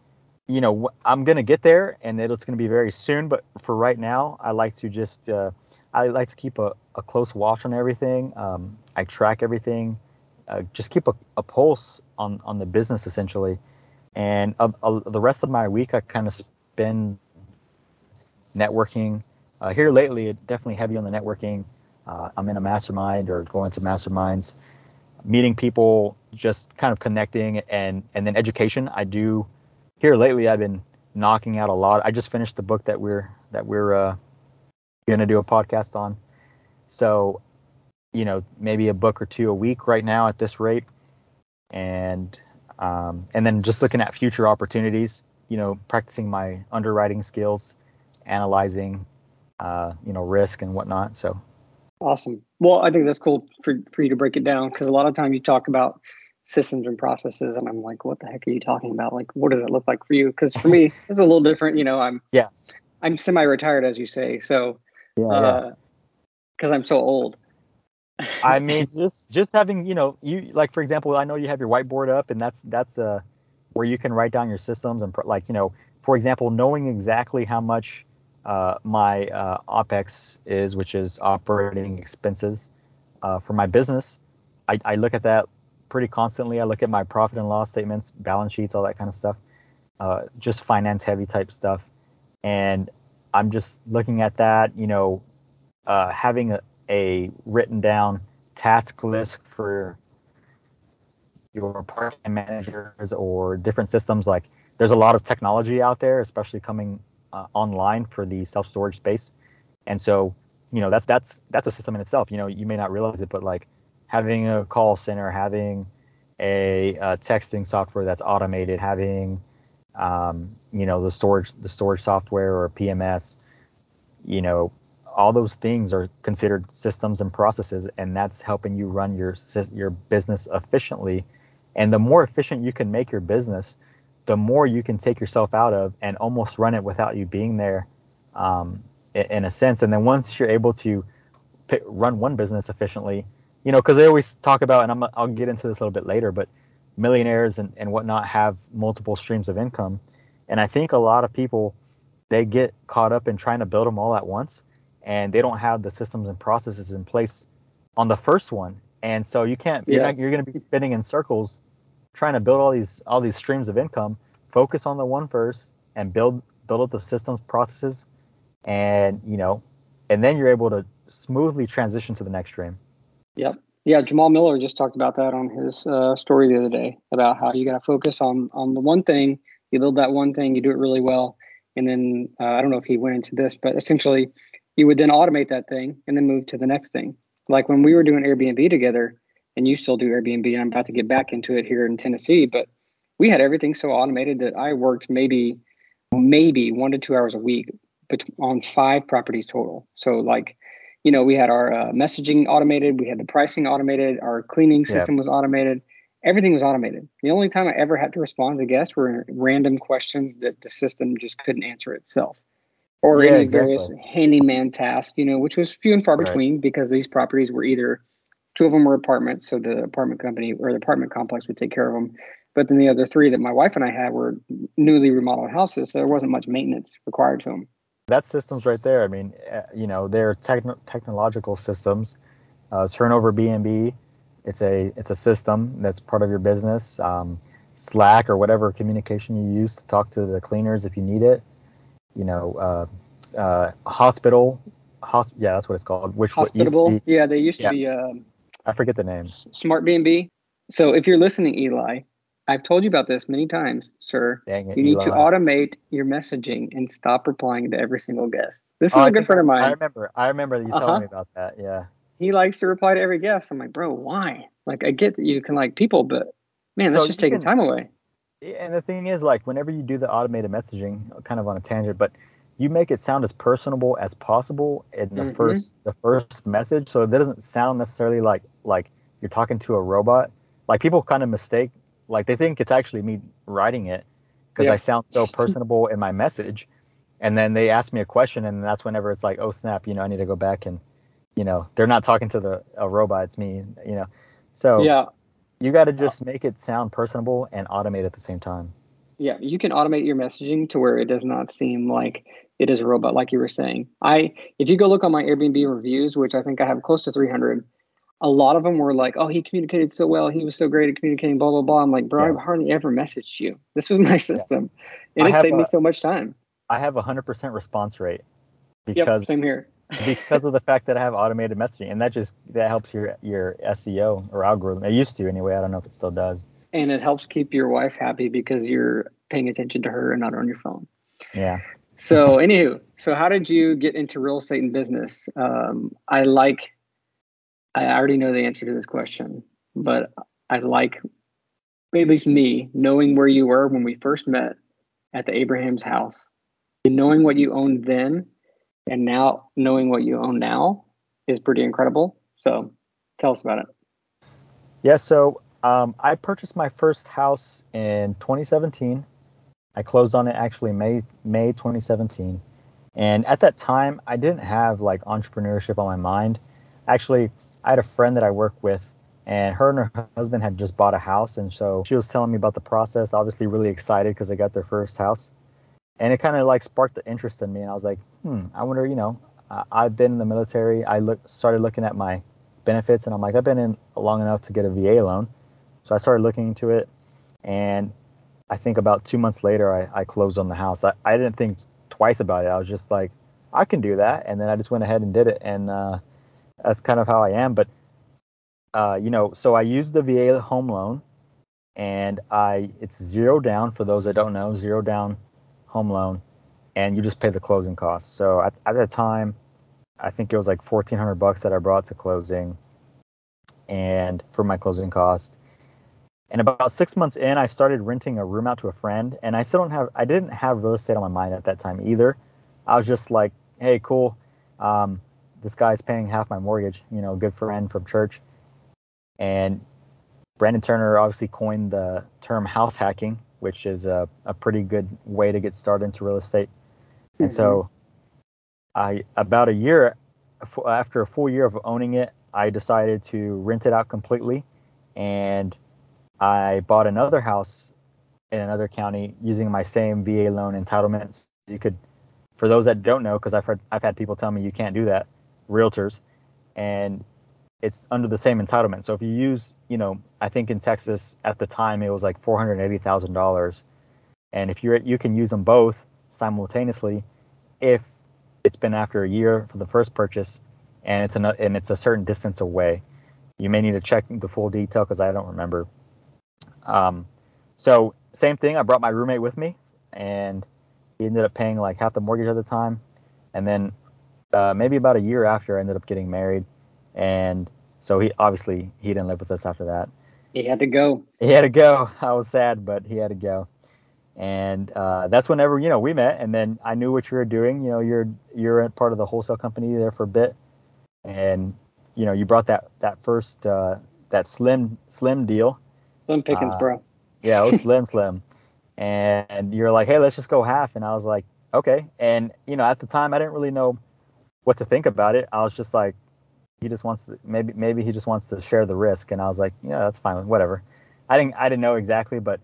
you know, I'm going to get there and it's going to be very soon. But for right now, I like to just, uh, I like to keep a, a close watch on everything. Um, I track everything, uh, just keep a, a, pulse on, on the business essentially. And uh, the rest of my week, I kind of spend networking. Uh, here lately, definitely heavy on the networking. Uh, I'm in a mastermind or going to masterminds, meeting people, just kind of connecting, and and then education. I do. Here lately, I've been knocking out a lot. I just finished the book that we're that we're uh, to do a podcast on. So, you know, maybe a book or two a week right now at this rate, and um, and then just looking at future opportunities. You know, practicing my underwriting skills, analyzing, uh, you know, risk and whatnot. So. Awesome. Well, I think that's cool for, for you to break it down because a lot of time you talk about systems and processes and I'm like, what the heck are you talking about? Like, what does it look like for you? Because for me, [LAUGHS] it's a little different. You know, I'm yeah, I'm semi-retired, as you say. So yeah, uh, because I'm so old. I [LAUGHS] mean, just just having you know you like for example, I know you have your whiteboard up, and that's that's uh where you can write down your systems and like you know, for example, knowing exactly how much uh, my uh, opex is, which is operating expenses uh, for my business. I, I look at that pretty constantly. I look at my profit and loss statements, balance sheets, all that kind of stuff. Uh, just finance heavy type stuff, and I'm just looking at that, you know, uh, having a, a written down task list for your part-time managers or different systems. Like there's a lot of technology out there, especially coming uh, online for the self-storage space. And so, you know, that's that's that's a system in itself. You know, you may not realize it, but like having a call center, having a, a texting software that's automated, having um, you know the storage the storage software or PMS, you know all those things are considered systems and processes, and that's helping you run your your business efficiently. And the more efficient you can make your business, the more you can take yourself out of and almost run it without you being there, um, in, a sense. And then once you're able to pick, run one business efficiently, you know, because they always talk about, and I'm, I'll get into this a little bit later, but millionaires and, and whatnot have multiple streams of income. And I think a lot of people, they get caught up in trying to build them all at once and they don't have the systems and processes in place on the first one. And so you can't, yeah. you're, not, you're going to be spinning in circles trying to build all these, all these streams of income, focus on the one first and build, build up the systems processes. And, you know, and then you're able to smoothly transition to the next stream. Yep. Yeah, Jamal Miller just talked about that on his uh, story the other day about how you got to focus on on the one thing. You build that one thing, you do it really well, and then uh, I don't know if he went into this, but essentially, you would then automate that thing and then move to the next thing. Like when we were doing Airbnb together, and you still do Airbnb, and I'm about to get back into it here in Tennessee, but we had everything so automated that I worked maybe maybe one to two hours a week, on five properties total. So like you know, we had our uh, messaging automated, we had the pricing automated, our cleaning system was automated. Everything was automated. The only time I ever had to respond to guests were random questions that the system just couldn't answer itself, or yeah, any exactly. various handyman tasks, you know, which was few and far right. between because these properties were either two of them were apartments, so the apartment company or the apartment complex would take care of them. But then the other three that my wife and I had were newly remodeled houses, so there wasn't much maintenance required to them that system's right there. I mean, uh, you know, they're techn- technological systems. Uh, turnover BNB, it's a it's a system that's part of your business. Um, Slack or whatever communication you use to talk to the cleaners if you need it. You know, uh, uh, hospital, hosp- yeah, that's what it's called. Which hospitable, yeah, they used yeah. to be. Um, I forget the name. Smart BNB. So if you're listening, Eli, I've told you about this many times, sir. Dang it, you need Eli. to automate your messaging and stop replying to every single guest. This is oh, a good friend of mine. I remember. I remember you uh-huh. telling me about that. Yeah. He likes to reply to every guest. I'm like, bro, why? Like, I get that you can like people, but man, that's so just taking can, time away. And the thing is, like, whenever you do the automated messaging, kind of on a tangent, but you make it sound as personable as possible in the mm-hmm. first the first message, so it doesn't sound necessarily like like you're talking to a robot. Like people kind of mistake like they think it's actually me writing it because yeah. I sound so personable in my message. And then they ask me a question, and that's whenever it's like, oh snap, you know, I need to go back and, you know, they're not talking to the a robot, it's me, you know. So yeah, you got to just make it sound personable and automate at the same time. Yeah, you can automate your messaging to where it does not seem like it is a robot, like you were saying. I, if you go look on my Airbnb reviews, which I think I have close to 300, a lot of them were like, "Oh, he communicated so well. He was so great at communicating." Blah blah blah. I'm like, bro, yeah. I hardly ever messaged you. This was my [LAUGHS] system, yeah. and it saved a, me so much time. I have a hundred percent response rate because yep, same here. [LAUGHS] because of the fact that I have automated messaging, and that just that helps your your SEO or algorithm. It used to anyway. I don't know if it still does. And it helps keep your wife happy because you're paying attention to her and not on your phone. Yeah. So, anywho, so how did you get into real estate and business? Um, I like I already know the answer to this question, but I like, at least me, knowing where you were when we first met at the Abraham's house, and knowing what you owned then, and now knowing what you own now is pretty incredible. So, tell us about it. Yeah, so um, I purchased my first house in 2017. I closed on it actually May May 2017, and at that time I didn't have like entrepreneurship on my mind. Actually, I had a friend that I work with, and her and her husband had just bought a house, and so she was telling me about the process. Obviously, really excited because they got their first house, and it kind of like sparked the interest in me. And I was like, hmm, I wonder, you know, I've been in the military. I look started looking at my benefits, and I'm like, I've been in long enough to get a VA loan, so I started looking into it, and I think about two months later, I, I closed on the house. I, I didn't think twice about it. I was just like, I can do that, and then I just went ahead and did it, and uh, that's kind of how I am. But uh, you know, so I used the VA home loan, and I it's zero down for those that don't know, zero down home loan, and you just pay the closing costs. So at, at the time, I think it was like fourteen hundred bucks that I brought to closing, and for my closing cost. And about six months in, I started renting a room out to a friend, and I still don't have I didn't have real estate on my mind at that time either. I was just like, hey, cool. Um, this guy's paying half my mortgage, you know, good friend from church. And Brandon Turner obviously coined the term house hacking, which is a, a pretty good way to get started into real estate. Mm-hmm. And so I about a year after a full year of owning it, I decided to rent it out completely and I bought another house in another county using my same VA loan entitlements. You could for those that don't know, because I've heard I've had people tell me you can't do that realtors, and it's under the same entitlement. So if you use, you know, I think in Texas at the time it was like four hundred eighty thousand dollars, and if you're you can use them both simultaneously, if it's been after a year for the first purchase, and it's an, and it's a certain distance away. You may need to check the full detail because I don't remember. Um, so same thing. I brought my roommate with me, and he ended up paying like half the mortgage at the time. And then uh, maybe about a year after, I ended up getting married, and so he obviously he didn't live with us after that. He had to go. He had to go. [LAUGHS] I was sad, but he had to go. And uh, that's whenever you know we met, and then I knew what you were doing. You know, you're you're part of the wholesale company there for a bit, and you know you brought that that first uh, that slim slim deal. Slim pickings, Uh, bro. Yeah, it was [LAUGHS] slim slim, and you're like, hey, let's just go half, and I was like, okay. And you know, at the time, I didn't really know what to think about it. I was just like, he just wants to maybe maybe he just wants to share the risk, and I was like, yeah, that's fine, whatever. I didn't I didn't know exactly, but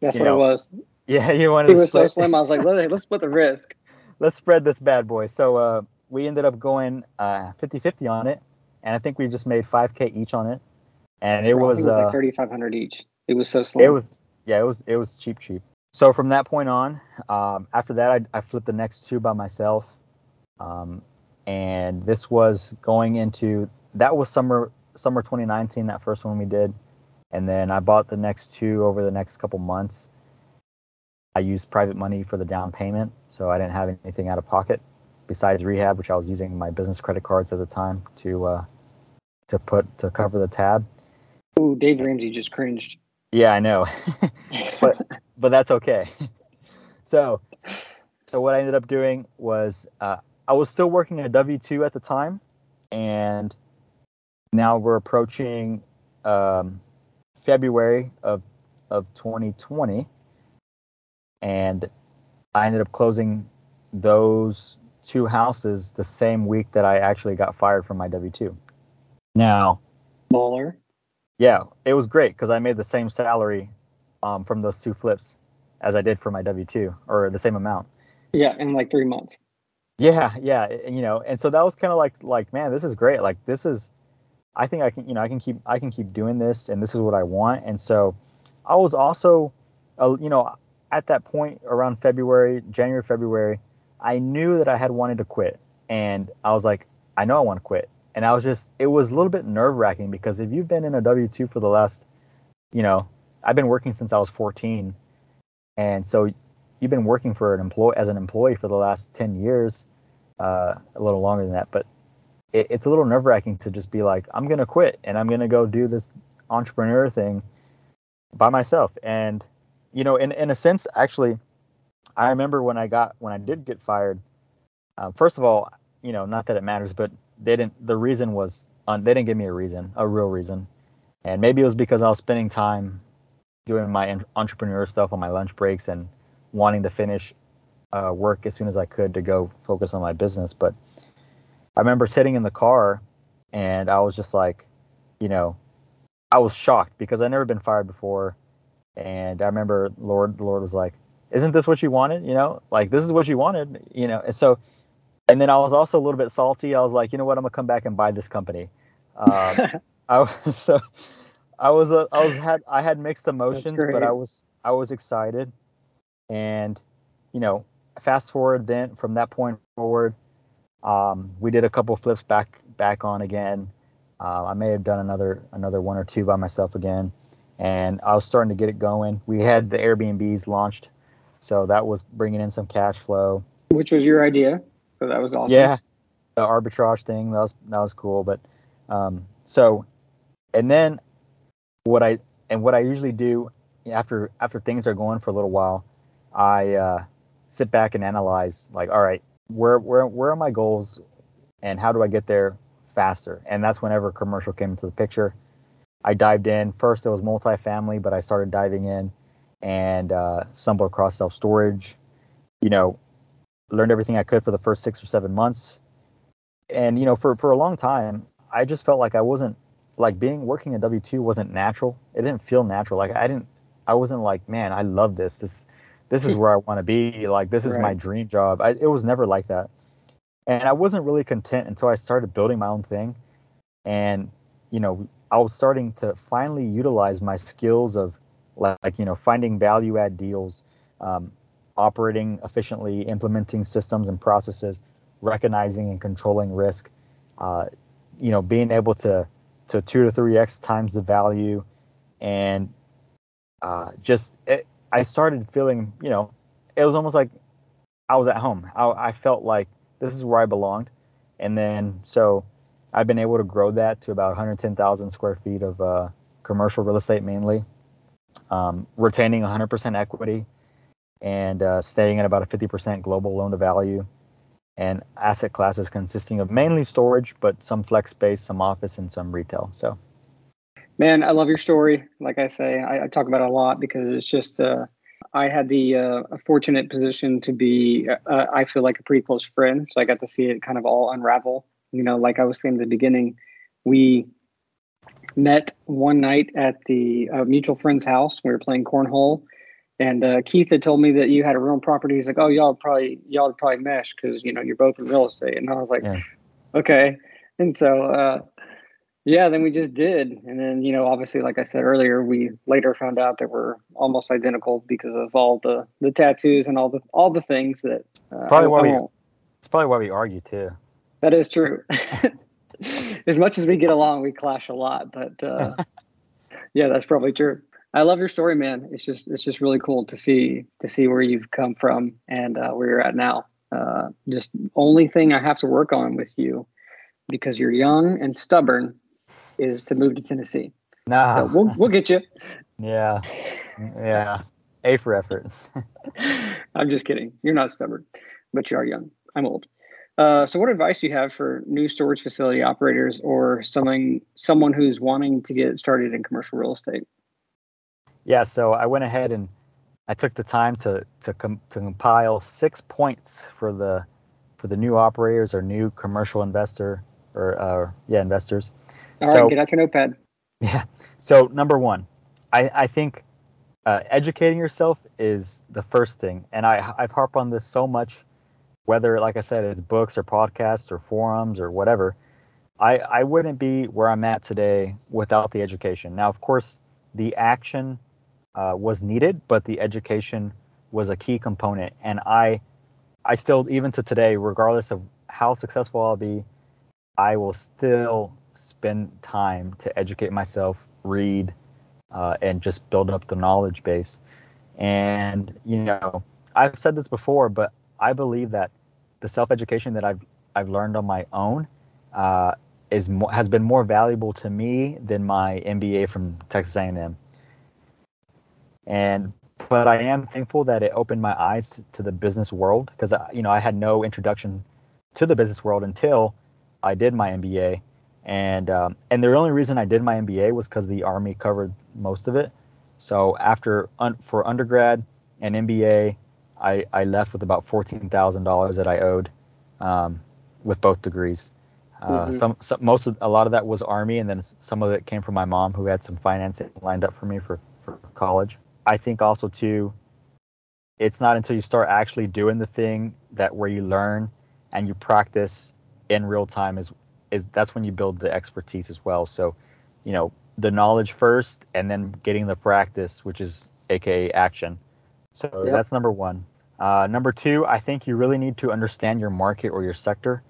That's what know, it was. yeah, [LAUGHS] you wanted He to was so slim. I was like, let's let's split the risk. [LAUGHS] let's spread this bad boy. So uh, we ended up going uh, 50-50 on it, and I think we just made 5k each on it, and it was it was uh, like thirty five hundred each. It was so slim. it was yeah, it was it was cheap cheap. So from that point on, um, after that, I, I flipped the next two by myself, um, and this was going into that was summer summer 2019. That first one we did, and then I bought the next two over the next couple months. I used private money for the down payment, so I didn't have anything out of pocket besides rehab, which I was using my business credit cards at the time to uh, to put to cover the tab. Ooh, Dave Ramsey just cringed. Yeah, I know. [LAUGHS] but [LAUGHS] but that's okay. [LAUGHS] so so what I ended up doing was uh, I was still working at W two at the time, and now we're approaching um, February of of 2020, and I ended up closing those two houses the same week that I actually got fired from my W two. Now Baller. Yeah, it was great because I made the same salary um, from those two flips as I did for my W two, or the same amount. Yeah, in like three months. Yeah, yeah, and, you know, and so that was kind of like, like, man, this is great. Like, this is, I think I can, you know, I can keep, I can keep doing this, and this is what I want. And so, I was also, uh, you know, at that point around February, January, February, I knew that I had wanted to quit, and I was like, I know I want to quit, and I was just, it was a little bit nerve wracking because if you've been in a W two for the last, you know, I've been working since I was 14, and so you've been working for an employee as an employee for the last 10 years uh, a little longer than that. But it, it's a little nerve wracking to just be like i'm gonna quit and i'm gonna go do this entrepreneur thing by myself. And you know in, in a sense actually i remember when i got when i did get fired uh, first of all you know not that it matters but they didn't the reason was um, they didn't give me a reason a real reason and maybe it was because i was spending time doing my entrepreneur stuff on my lunch breaks and wanting to finish uh, work as soon as I could to go focus on my business. But I remember sitting in the car and I was just like, you know, I was shocked because I'd never been fired before. And I remember Lord, the Lord was like, isn't this what you wanted? You know, like this is what you wanted, you know? And so, and then I was also a little bit salty. I was like, you know what? I'm gonna come back and buy this company. Um, [LAUGHS] I was [LAUGHS] so I was uh, I was had I had mixed emotions, but I was I was excited, and you know, fast forward then from that point forward, um, we did a couple flips back back on again. Uh, I may have done another another one or two by myself again, and I was starting to get it going. We had the Airbnbs launched, so that was bringing in some cash flow. Which was your idea. So that was awesome. Yeah, the arbitrage thing that was that was cool. But um, so, and then what I and what I usually do after after things are going for a little while, I uh, sit back and analyze like, all right, where where where are my goals, and how do I get there faster? And that's whenever commercial came into the picture. I dived in. First, it was multifamily, but I started diving in and uh, stumbled across self storage. You know, learned everything I could for the first six or seven months. And you know, for for a long time, I just felt like I wasn't like being working at W two wasn't natural. It didn't feel natural. Like I didn't, I wasn't like, man, I love this. This this is where I want to be. Like this is my dream job. I, it was never like that. And I wasn't really content until I started building my own thing. And you know, I was starting to finally utilize my skills of like, like you know, finding value add deals, um, operating efficiently, implementing systems and processes, recognizing and controlling risk, uh, you know, being able to to two to three x times the value, and uh, just it, I started feeling, you know, it was almost like I was at home. I, I felt like this is where I belonged, and then so I've been able to grow that to about 110,000 square feet of uh, commercial real estate mainly, um, retaining 100% equity and uh, staying at about a 50% global loan to value and asset classes consisting of mainly storage, but some flex space, some office, and some retail. So, man, I love your story. Like I say, I, I talk about it a lot because it's just, uh, I had the uh, fortunate position to be, uh, I feel like a pretty close friend. So I got to see it kind of all unravel. You know, like I was saying at the beginning, we met one night at the uh, mutual friend's house. We were playing cornhole and uh, Keith had told me that you had a real property. He's like, "Oh, y'all probably y'all probably mesh because you know you're both in real estate." And I was like, yeah. "Okay." And so, uh, yeah, then we just did. And then you know, obviously, like I said earlier, we later found out that we're almost identical because of all the the tattoos and all the all the things that. Uh, probably why we. It's probably why we argue too. That is true. [LAUGHS] as much as we get along, we clash a lot. But uh, [LAUGHS] yeah, that's probably true. I love your story, man. It's just it's just really cool to see to see where you've come from and uh, where you're at now. Uh, just only thing I have to work on with you because you're young and stubborn is to move to Tennessee. Nah, so we'll we'll get you. Yeah, yeah. A for effort. [LAUGHS] I'm just kidding. You're not stubborn, but you are young. I'm old. Uh, so, what advice do you have for new storage facility operators or someone someone who's wanting to get started in commercial real estate? Yeah, so I went ahead and I took the time to to, com- to compile six points for the for the new operators or new commercial investor or uh, yeah investors. All so, right, get out your notepad. [LAUGHS] Yeah. So number one, I I think uh, educating yourself is the first thing, and I I've harped on this so much, whether like I said it's books or podcasts or forums or whatever. I I wouldn't be where I'm at today without the education. Now, of course, the action uh, was needed, but the education was a key component. And I, I still, even to today, regardless of how successful I'll be, I will still spend time to educate myself, read, uh, and just build up the knowledge base. And you know, I've said this before, but I believe that the self-education that I've I've learned on my own uh, is mo- has been more valuable to me than my MBA from Texas A&M and but I am thankful that it opened my eyes to the business world because you know I had no introduction to the business world until I did my MBA, and um, and the only reason I did my MBA was because the Army covered most of it. So after un, for undergrad and MBA, I, I left with about fourteen thousand dollars that I owed um, with both degrees. Uh, mm-hmm. some, some most of a lot of that was Army, and then some of it came from my mom who had some financing lined up for me for for college. I think also too, it's not until you start actually doing the thing that where you learn and you practice in real time is is that's when you build the expertise as well. So, you know, the knowledge first and then getting the practice, which is aka action. So yep. that's number one. Uh, number two, I think you really need to understand your market or your sector.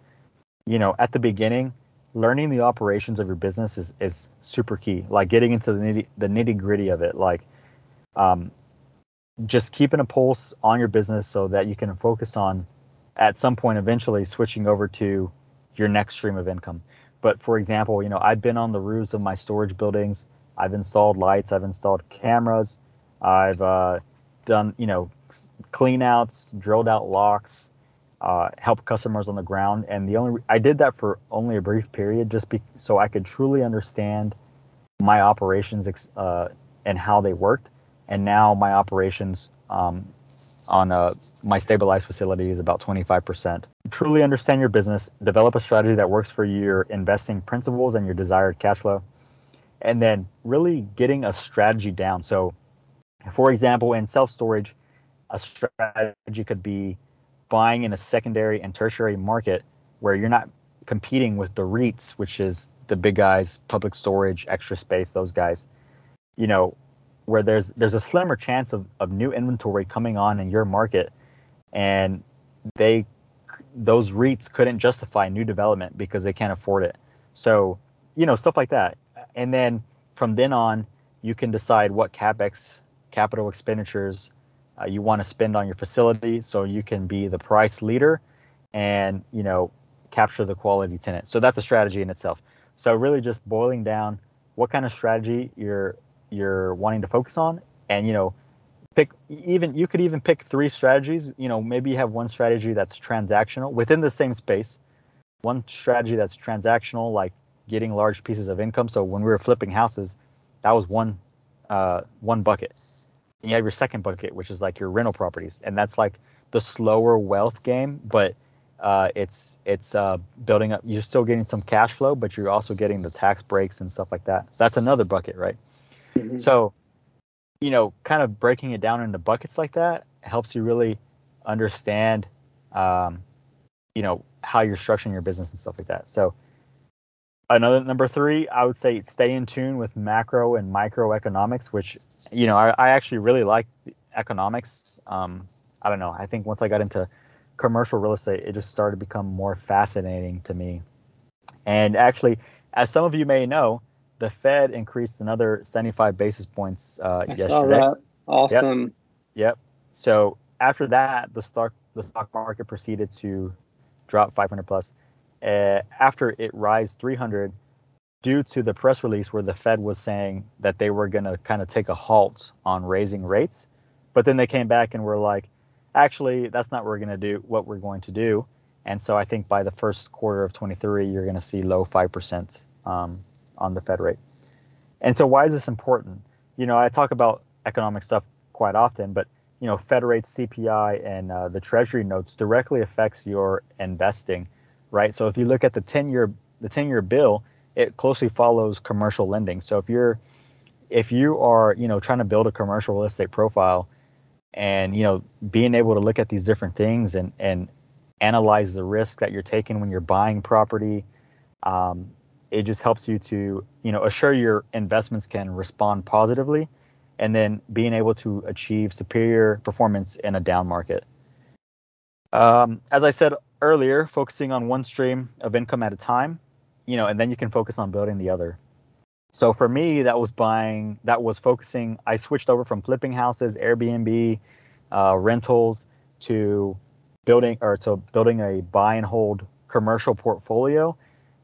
You know, at the beginning, learning the operations of your business is, is super key. Like getting into the nitty, the nitty gritty of it. Like um, just keeping a pulse on your business so that you can focus on at some point eventually switching over to your next stream of income. But for example, you know, I've been on the roofs of my storage buildings. I've installed lights. I've installed cameras. I've uh, done, you know, clean outs, drilled out locks, uh, helped customers on the ground. And the only I did that for only a brief period, just be, so I could truly understand my operations uh, and how they worked and now my operations um, on uh, my stabilized facility is about 25%. Truly understand your business, develop a strategy that works for your investing principles and your desired cash flow, and then really getting a strategy down. So, for example, in self storage, a strategy could be buying in a secondary and tertiary market where you're not competing with the REITs, which is the big guys, public storage, extra space, those guys. You know, where there's there's a slimmer chance of, of new inventory coming on in your market and they those REITs couldn't justify new development because they can't afford it. So, you know, stuff like that. and then from then on, you can decide what capex capital expenditures uh, you want to spend on your facility, so you can be the price leader, and you know capture the quality tenant. So that's a strategy in itself. So really, just boiling down what kind of strategy you're you're wanting to focus on, and you know pick even you could even pick three strategies you know maybe you have one strategy that's transactional within the same space one strategy that's transactional like getting large pieces of income. So when we were flipping houses that was one uh, one bucket. And you have your second bucket which is like your rental properties. And that's like the slower wealth game but uh, it's it's uh, building up you're still getting some cash flow but you're also getting the tax breaks and stuff like that. So that's another bucket right mm-hmm. so you know, kind of breaking it down into buckets like that helps you really understand, um, you know, how you're structuring your business and stuff like that. So, another number three, I would say stay in tune with macro and microeconomics, which, you know, I, I actually really like economics. Um, I don't know. I think once I got into commercial real estate, it just started to become more fascinating to me. And actually, as some of you may know, the Fed increased another 75 basis points uh, I yesterday. Saw that. Awesome. Yep. yep. So after that, the stock the stock market proceeded to drop 500 plus. Uh, after it rise 300, due to the press release where the Fed was saying that they were going to kind of take a halt on raising rates, but then they came back and were like, actually, that's not what we're going to do. What we're going to do. And so I think by the first quarter of 23, you're going to see low five percent um, on the Fed rate. And so, why is this important? You know, I talk about economic stuff quite often, but you know, Fed rates, CPI, and uh, the Treasury notes directly affects your investing, right? So if you look at the ten-year the ten-year bill, it closely follows commercial lending. So if you're if you are you know trying to build a commercial real estate profile, and you know being able to look at these different things and and analyze the risk that you're taking when you're buying property, um, it just helps you to you know assure your investments can respond positively and then being able to achieve superior performance in a down market. Um, as i said earlier focusing on one stream of income at a time you know and then you can focus on building the other. So for me that was buying that was focusing i switched over from flipping houses airbnb uh, rentals to building or to building a buy and hold commercial portfolio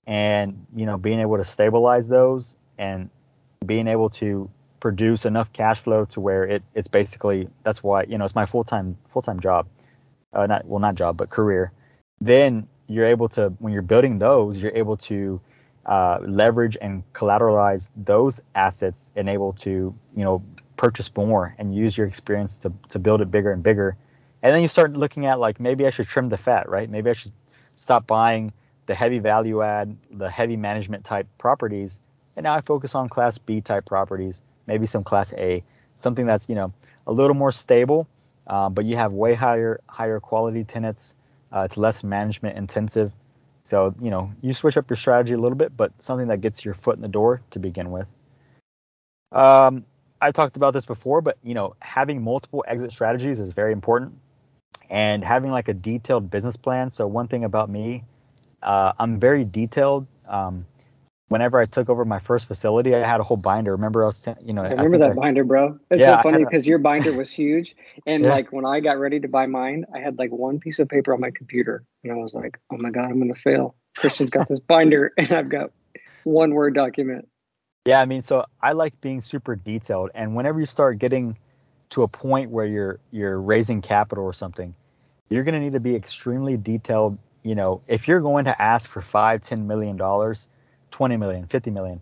and you know being able to stabilize those and being able to produce enough cash flow to where it it's basically that's why you know it's my full-time full-time job. Uh, not well not job but career. Then you're able to when you're building those you're able to uh, leverage and collateralize those assets and able to you know purchase more and use your experience to, to build it bigger and bigger. And then you start looking at like maybe i should trim the fat right? Maybe i should stop buying the heavy value add, the heavy management type properties, and now I focus on class B type properties, maybe some class A, something that's you know a little more stable, uh, but you have way higher higher quality tenants. Uh, it's less management intensive, so you know you switch up your strategy a little bit, but something that gets your foot in the door to begin with. Um, I talked about this before, but you know having multiple exit strategies is very important, and having like a detailed business plan. So one thing about me uh, I'm very detailed. Um, whenever I took over my first facility, I had a whole binder. Remember, I was, you know, I remember I that I, binder, bro. It's yeah, so funny because your binder was huge, and yeah. like when I got ready to buy mine, I had like one piece of paper on my computer, and I was like, "Oh my god, I'm gonna fail." Christian's got this binder, [LAUGHS] and I've got one word document. Yeah, I mean, so I like being super detailed, and whenever you start getting to a point where you're you're raising capital or something, you're gonna need to be extremely detailed you know, if you're going to ask for five, ten million dollars, 20 million, 50 million,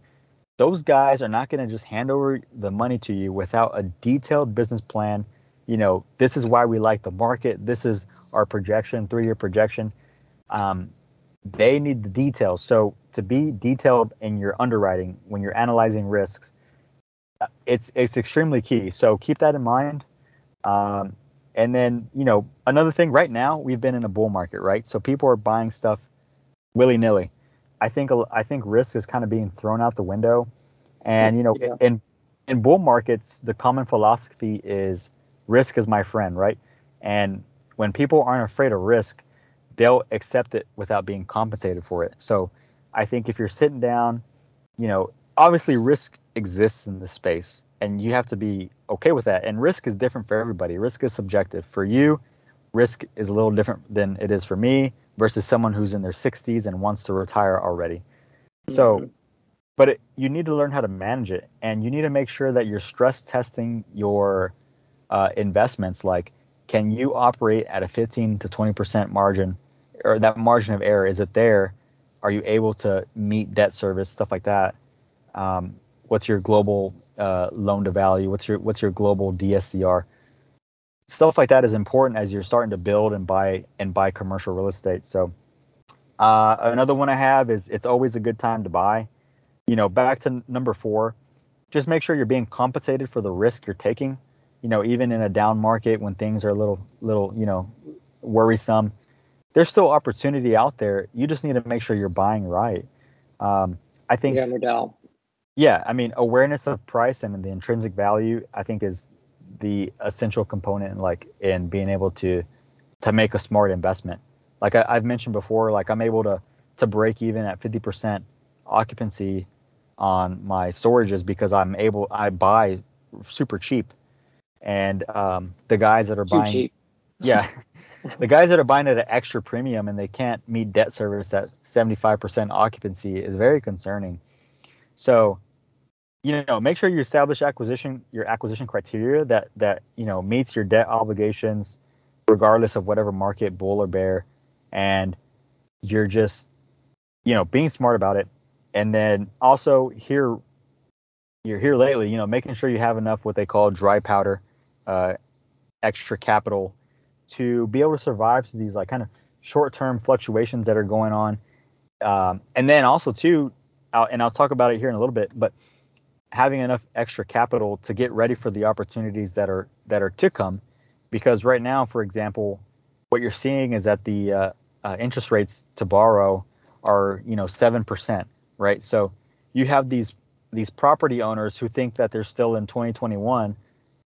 those guys are not going to just hand over the money to you without a detailed business plan. You know, this is why we like the market. This is our projection, three year projection. Um, they need the details. So to be detailed in your underwriting when you're analyzing risks, uh, it's it's extremely key. So keep that in mind. Um, and then, you know, another thing right now, we've been in a bull market, right? So people are buying stuff willy nilly. I think I think risk is kind of being thrown out the window. And you know, yeah. in in bull markets, the common philosophy is risk is my friend, right? And when people aren't afraid of risk, they'll accept it without being compensated for it. So I think if you're sitting down, you know, obviously risk exists in this space and you have to be okay with that. And risk is different for everybody. Risk is subjective. For you risk is a little different than it is for me versus someone who's in their 60s and wants to retire already. So mm-hmm. but it, you need to learn how to manage it and you need to make sure that you're stress testing your uh, investments. Like can you operate at a 15 to 20% margin or that margin of error? Is it there? Are you able to meet debt service stuff like that? Um, what's your global uh, loan to value what's your what's your global dscr stuff like that is important as you're starting to build and buy and buy commercial real estate so uh, another one i have is it's always a good time to buy you know back to number four just make sure you're being compensated for the risk you're taking you know even in a down market when things are a little little you know worrisome there's still opportunity out there. You just need to make sure you're buying right. Um, I think. Yeah, no. Yeah, I mean, awareness of price and the intrinsic value, I think, is the essential component, in, like in being able to to make a smart investment. Like I, I've mentioned before, like I'm able to to break even at 50% occupancy on my storages because I'm able I buy super cheap, and um, the guys that are Too buying, cheap. [LAUGHS] yeah, the guys that are buying at an extra premium and they can't meet debt service at 75% occupancy is very concerning. So, you know, make sure you establish acquisition your acquisition criteria that that you know meets your debt obligations, regardless of whatever market bull or bear, and you're just you know being smart about it. And then also here, you're here lately, you know, making sure you have enough what they call dry powder, uh, extra capital to be able to survive through these like kind of short-term fluctuations that are going on um, and then also too I'll, and i'll talk about it here in a little bit but having enough extra capital to get ready for the opportunities that are that are to come because right now for example what you're seeing is that the uh, uh, interest rates to borrow are you know 7% right so you have these these property owners who think that they're still in 2021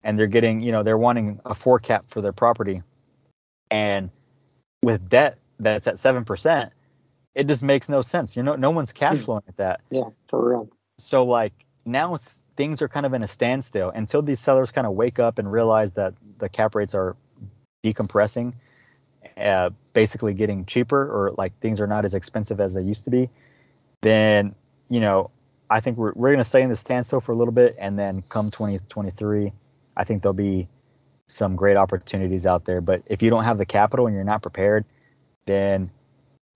and they're getting you know they're wanting a four cap for their property and with debt that's at seven percent, it just makes no sense. You know, no one's cash hmm. flowing at that. Yeah, for real. So like now things are kind of in a standstill until these sellers kind of wake up and realize that the cap rates are decompressing, uh, basically getting cheaper or like things are not as expensive as they used to be. Then you know, I think we're we're gonna stay in the standstill for a little bit, and then come 2023, I think there'll be some great opportunities out there. But if you don't have the capital and you're not prepared, then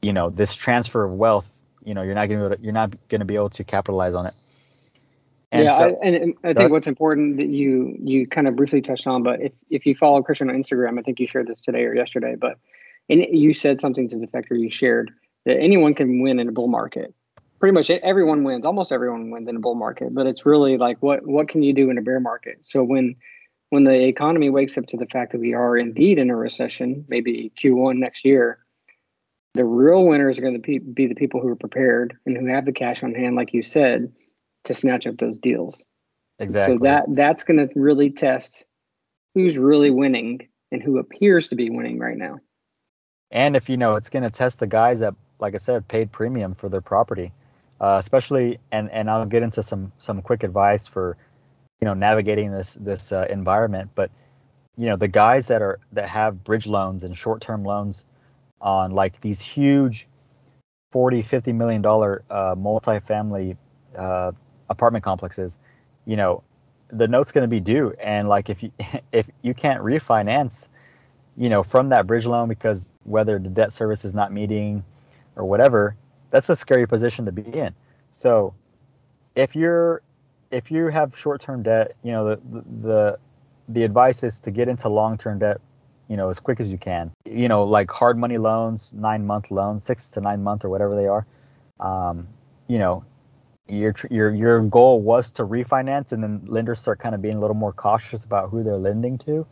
you know this transfer of wealth, you know, you're not going to you're not going to be able to capitalize on it. And yeah, so, I, and I think what's important that you you kind of briefly touched on, but if if you follow Christian on Instagram, I think you shared this today or yesterday, but and you said something to the effect, or you shared that anyone can win in a bull market. Pretty much everyone wins. Almost everyone wins in a bull market, but it's really like what what can you do in a bear market? So when when the economy wakes up to the fact that we are indeed in a recession, maybe Q1 next year, the real winners are going to be the people who are prepared and who have the cash on hand, like you said, to snatch up those deals. Exactly. So that that's going to really test who's really winning and who appears to be winning right now. And if you know, it's going to test the guys that, like I said, paid premium for their property, uh, especially. And and I'll get into some some quick advice for you know navigating this this uh, environment but you know the guys that are that have bridge loans and short-term loans on like these huge 40 50 million dollar uh, multi-family uh, apartment complexes you know the note's going to be due and like if you [LAUGHS] if you can't refinance you know from that bridge loan because whether the debt service is not meeting or whatever that's a scary position to be in so if you're if you have short-term debt, you know the the the advice is to get into long-term debt, you know, as quick as you can. You know, like hard money loans, nine-month loans, six to nine month or whatever they are. Um, you know, your your your goal was to refinance, and then lenders start kind of being a little more cautious about who they're lending to,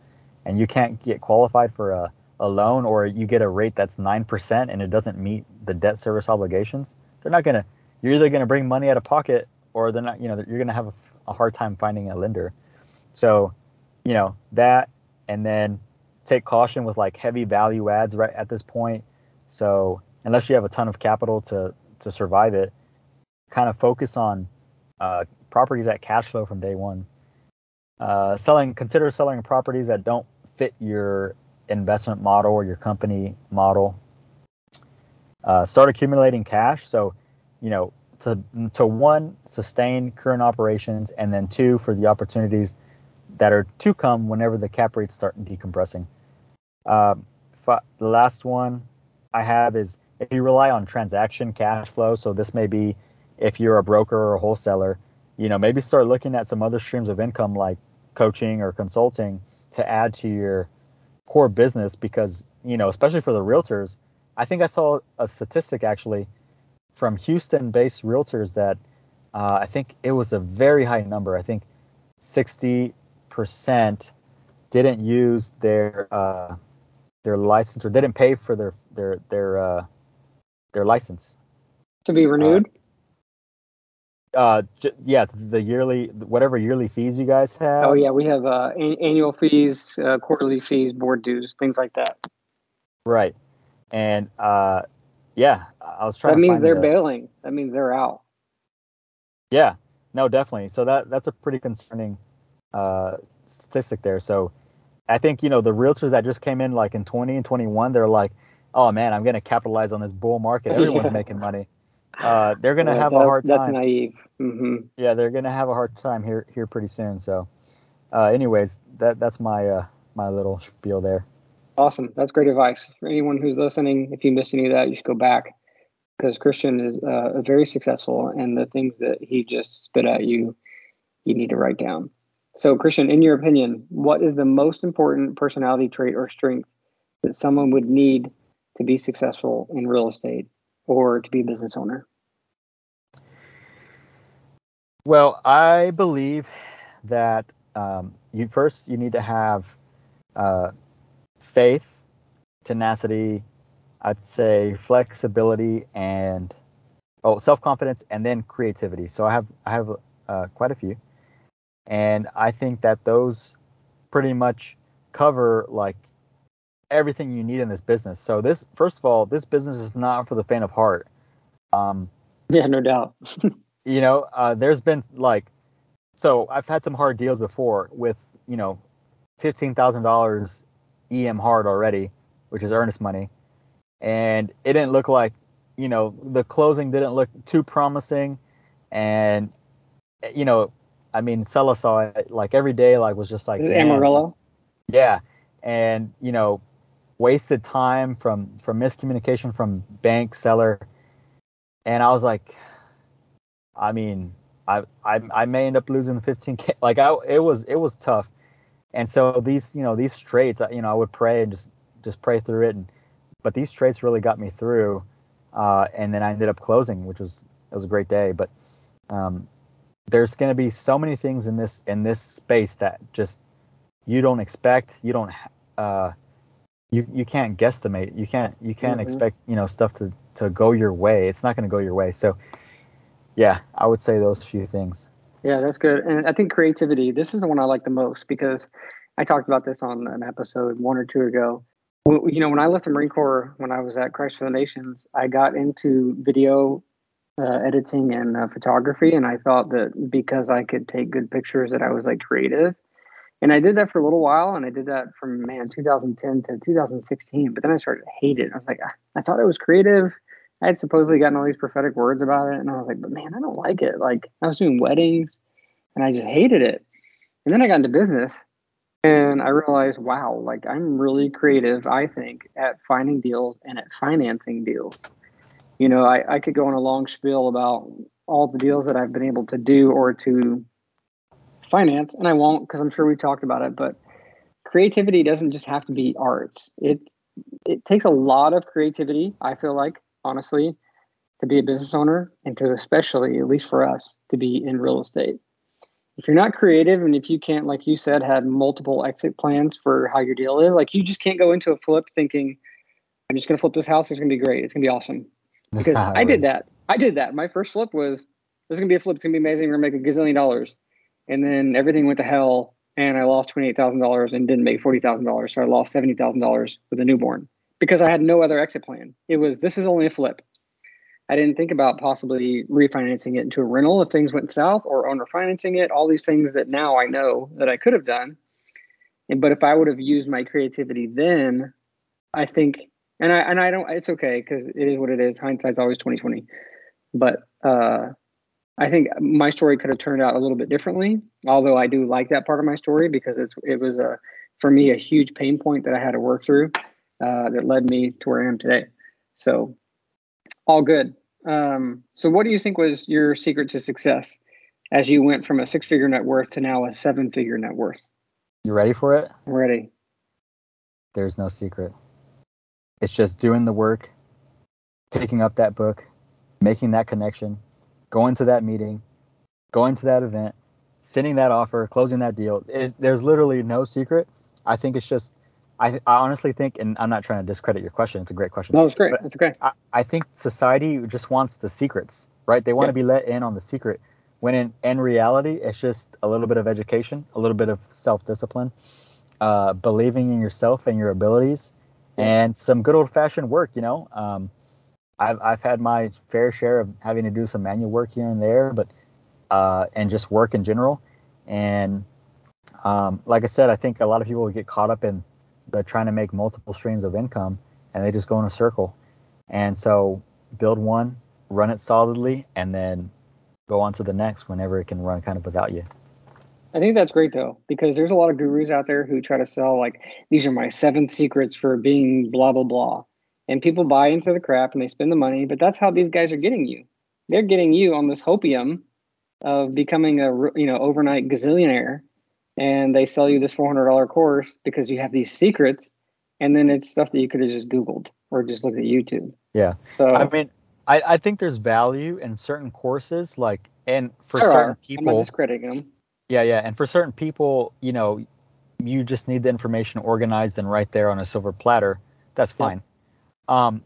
and you can't get qualified for a a loan or you get a rate that's 9% and it doesn't meet the debt service obligations, they're not to, you're either to bring money out of pocket or they're not, you know, you're to have a, a hard time finding a lender. So, you know, that and then take caution with like heavy value adds right at this point. So, unless you have a ton of capital to to survive it, kind of focus on uh, properties that cash flow from day one. Uh, selling, consider selling properties that don't fit your investment model or your company model. Uh, start accumulating cash. So, you know, to to one sustain current operations, and then two for the opportunities that are to come whenever the cap rates start decompressing. Uh, the last one I have is if you rely on transaction cash flow. So this may be if you're a broker or a wholesaler, you know, maybe start looking at some other streams of income like coaching or consulting to add to your core business because, you know, especially for the realtors, I think I saw a statistic actually from Houston based realtors that uh, I think it was a very high number. I think 60% didn't use their uh, their license or didn't pay for their their their uh, their license to be renewed. Uh, j- yeah, the yearly whatever yearly fees you guys have. Oh yeah, we have uh, a- annual fees, uh, quarterly fees, board dues, things like that. Right, and uh, yeah, I was trying. That means they're the, bailing. That means they're out. Yeah, no, definitely. So that that's a pretty concerning uh, statistic there. So I think you know the realtors that just came in like in 20 and 21, they're like, oh man, I'm going to capitalize on this bull market. [LAUGHS] Everyone's yeah. making money. Uh, they're going to yeah, have a hard time. That's naive. Mm-hmm. Yeah, they're going to have a hard time here here pretty soon. So, uh, anyways, that that's my uh, my little spiel there. Awesome. That's great advice for anyone who's listening. If you missed any of that, you should go back because Christian is uh, very successful, and the things that he just spit at you, you need to write down. So, Christian, in your opinion, what is the most important personality trait or strength that someone would need to be successful in real estate or to be a business owner? Well, I believe that um, you first you need to have uh, faith, tenacity, I'd say flexibility, and oh, self confidence, and then creativity. So I have I have uh, quite a few, and I think that those pretty much cover like everything you need in this business. So this, first of all, this business is not for the faint of heart. Um, yeah, no doubt. [LAUGHS] you know, uh, there's been like, so I've had some hard deals before with you know, fifteen thousand dollars EM hard already, which is earnest money, and it didn't look like, you know, the closing didn't look too promising, and you know, I mean, Sella saw it like every day, like was just like Amarillo. Yeah, and you know, wasted time from from miscommunication from bank seller, and I was like, I mean, I I, I may end up losing the 15k. [LAUGHS] Like I, it was it was tough, and so these you know these traits, you know, I would pray and just just pray through it, and but these traits really got me through, uh, and then I ended up closing, which was it was a great day, but. Um, there's going to be so many things in this in this space that just you don't expect you don't uh, you you can't guesstimate. You can't you can't mm-hmm. expect you know stuff to to go your way. It's not going to go your way. So, yeah, I would say those few things. Yeah, that's good. And I think creativity. This is the one I like the most because I talked about this on an episode one or two ago. You know, when I left the Marine Corps, when I was at Christ for the Nations, I got into video uh, editing and uh, photography, and I thought that because I could take good pictures, that I was like creative and I did that for a little while, and I did that from man 2010 to 2016. But then I started to hate it. I was like, I, I thought it was creative. I had supposedly gotten all these prophetic words about it, and I was like, but man, I don't like it. Like I was doing weddings, and I just hated it. And then I got into business, and I realized, wow, like I'm really creative. I think at finding deals and at financing deals. You know, I, I could go on a long spiel about all the deals that I've been able to do or to finance, and I won't because I'm sure we talked about it, but creativity doesn't just have to be arts. It it takes a lot of creativity, I feel like, honestly, to be a business owner and to especially, at least for us, to be in real estate. If you're not creative and if you can't, like you said, have multiple exit plans for how your deal is, like you just can't go into a flip thinking, I'm just gonna flip this house, it's gonna be great, it's gonna be awesome. [LAUGHS] Because I did that. I did that. My first flip was this is gonna be a flip, it's gonna be amazing, we're gonna make a gazillion dollars and then everything went to hell and I lost twenty eight thousand dollars and didn't make forty thousand dollars. So I lost seventy thousand dollars with a newborn because I had no other exit plan. It was this is only a flip. I didn't think about possibly refinancing it into a rental if things went south or owner financing it, all these things that now I know that I could have done. And but if I would have used my creativity then, I think and I and I don't it's okay because it is what it is. Hindsight's always 2020. But uh I think my story could have turned out a little bit differently, although I do like that part of my story because it's it was a for me a huge pain point that I had to work through uh, that led me to where I am today. So all good. Um, so what do you think was your secret to success as you went from a six figure net worth to now a seven figure net worth? You ready for it? I'm ready. There's no secret. It's just doing the work, picking up that book, making that connection, going to that meeting, going to that event, sending that offer, closing that deal. It, there's literally no secret. I think it's just I, I honestly think, and I'm not trying to discredit your question. It's a great question. No, it's great. It's great. I, I think society just wants the secrets, right? They want yeah. to be let in on the secret. When in, in reality, it's just a little bit of education, a little bit of self discipline, uh, believing in yourself and your abilities, and some good old fashioned work. You know, um, I've I've had my fair share of having to do some manual work here and there, but uh, and just work in general. And um, like I said, I think a lot of people get caught up in they're trying to make multiple streams of income and they just go in a circle. And so build one, run it solidly, and then go on to the next whenever it can run kind of without you. I think that's great though, because there's a lot of gurus out there who try to sell like these are my seven secrets for being blah blah blah. And people buy into the crap and they spend the money, but that's how these guys are getting you. They're getting you on this hopium of becoming a you know overnight gazillionaire and they sell you this $400 course because you have these secrets and then it's stuff that you could have just googled or just looked at youtube yeah so i mean i, I think there's value in certain courses like and for certain are. people I'm not discrediting them yeah yeah and for certain people you know you just need the information organized and right there on a silver platter that's fine yeah. Um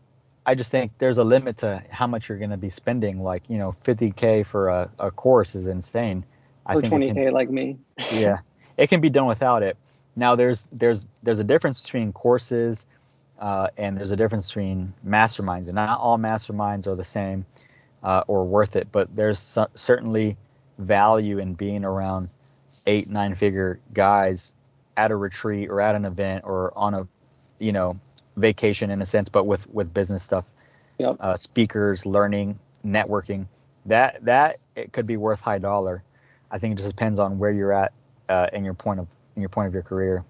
i just think there's a limit to how much you're going to be spending like you know 50k for a, a course is insane for 20k can, like me yeah it can be done without it. Now there's there's there's a difference between courses uh, and there's a difference between masterminds, and not all masterminds are the same uh, or worth it. But there's so, certainly value in being around eight nine figure guys at a retreat or at an event or on a you know vacation in a sense, but with with business stuff, yep. uh, speakers, learning, networking. That that it could be worth high dollar. I think it just depends on where you're at uh, in your point of in your point of your career.